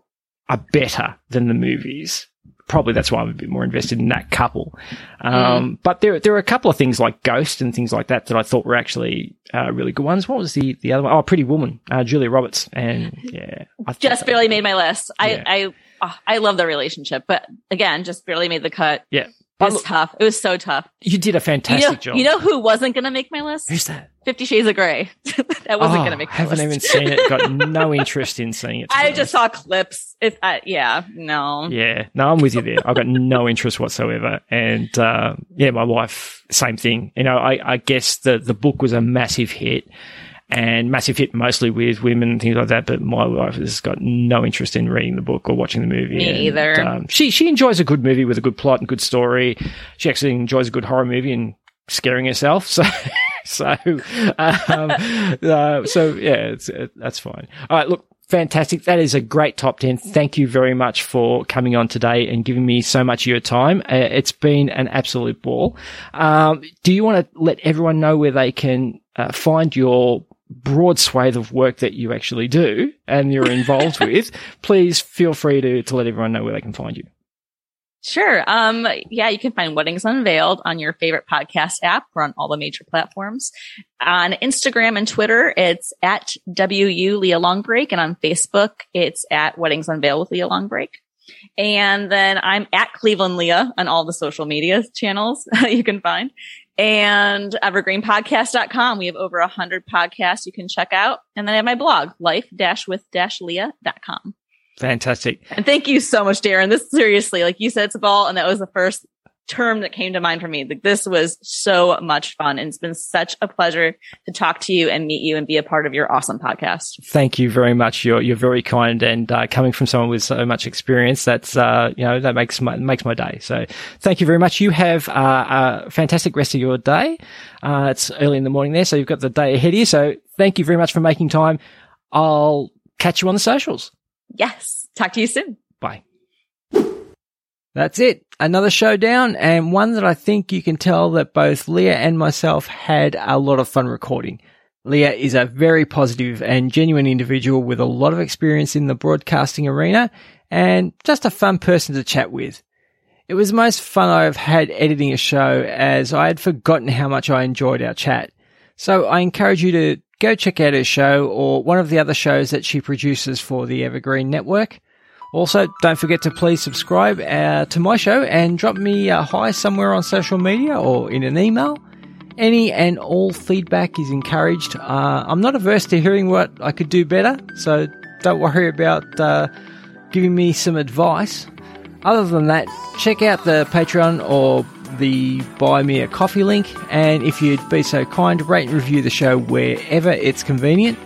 are better than the movies, probably that's why I'm a bit more invested in that couple. Um, mm. But there, there are a couple of things like Ghost and things like that that I thought were actually uh, really good ones. What was the the other one? Oh, Pretty Woman, uh, Julia Roberts, and yeah, I just barely made my list. Yeah. I I oh, I love the relationship, but again, just barely made the cut. Yeah, it was tough. It was so tough. You did a fantastic you know, job. You know who wasn't going to make my list? Who's that? Fifty Shades of Grey. (laughs) that wasn't oh, going to make. I haven't list. even seen it. Got no (laughs) interest in seeing it. I just saw clips. It, uh, yeah, no. Yeah, no, I'm with you there. I've got no interest whatsoever. And uh, yeah, my wife, same thing. You know, I, I guess the the book was a massive hit and massive hit mostly with women and things like that. But my wife has got no interest in reading the book or watching the movie. Me and, either. Um, she she enjoys a good movie with a good plot and good story. She actually enjoys a good horror movie and scaring herself. (laughs) So. so, um, uh, so yeah, it's, it, that's fine. All right, look, fantastic. That is a great top 10. Thank you very much for coming on today and giving me so much of your time. Uh, it's been an absolute ball. Um, do you want to let everyone know where they can uh, find your broad swathe of work that you actually do and you're involved (laughs) with, please feel free to, to let everyone know where they can find you. Sure. Um, yeah, you can find Weddings Unveiled on your favorite podcast app. We're on all the major platforms. On Instagram and Twitter, it's at WU Leah Longbrake. And on Facebook, it's at Weddings Unveiled with Leah Longbrake. And then I'm at Cleveland Leah on all the social media channels (laughs) you can find and evergreenpodcast.com. We have over a hundred podcasts you can check out. And then I have my blog, life-with-leah.com. Fantastic. And thank you so much, Darren. This seriously, like you said, it's a ball. And that was the first term that came to mind for me. Like this was so much fun and it's been such a pleasure to talk to you and meet you and be a part of your awesome podcast. Thank you very much. You're, you're very kind and uh, coming from someone with so much experience, that's, uh, you know, that makes my, makes my day. So thank you very much. You have uh, a fantastic rest of your day. Uh, it's early in the morning there. So you've got the day ahead of you. So thank you very much for making time. I'll catch you on the socials. Yes. Talk to you soon. Bye. That's it. Another showdown and one that I think you can tell that both Leah and myself had a lot of fun recording. Leah is a very positive and genuine individual with a lot of experience in the broadcasting arena and just a fun person to chat with. It was the most fun I've had editing a show as I had forgotten how much I enjoyed our chat. So I encourage you to go check out her show or one of the other shows that she produces for the Evergreen Network. Also, don't forget to please subscribe uh, to my show and drop me a hi somewhere on social media or in an email. Any and all feedback is encouraged. Uh, I'm not averse to hearing what I could do better, so don't worry about uh, giving me some advice. Other than that, check out the Patreon or the Buy Me a Coffee link, and if you'd be so kind, rate and review the show wherever it's convenient.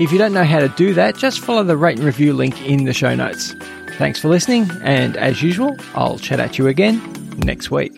If you don't know how to do that, just follow the rate and review link in the show notes. Thanks for listening, and as usual, I'll chat at you again next week.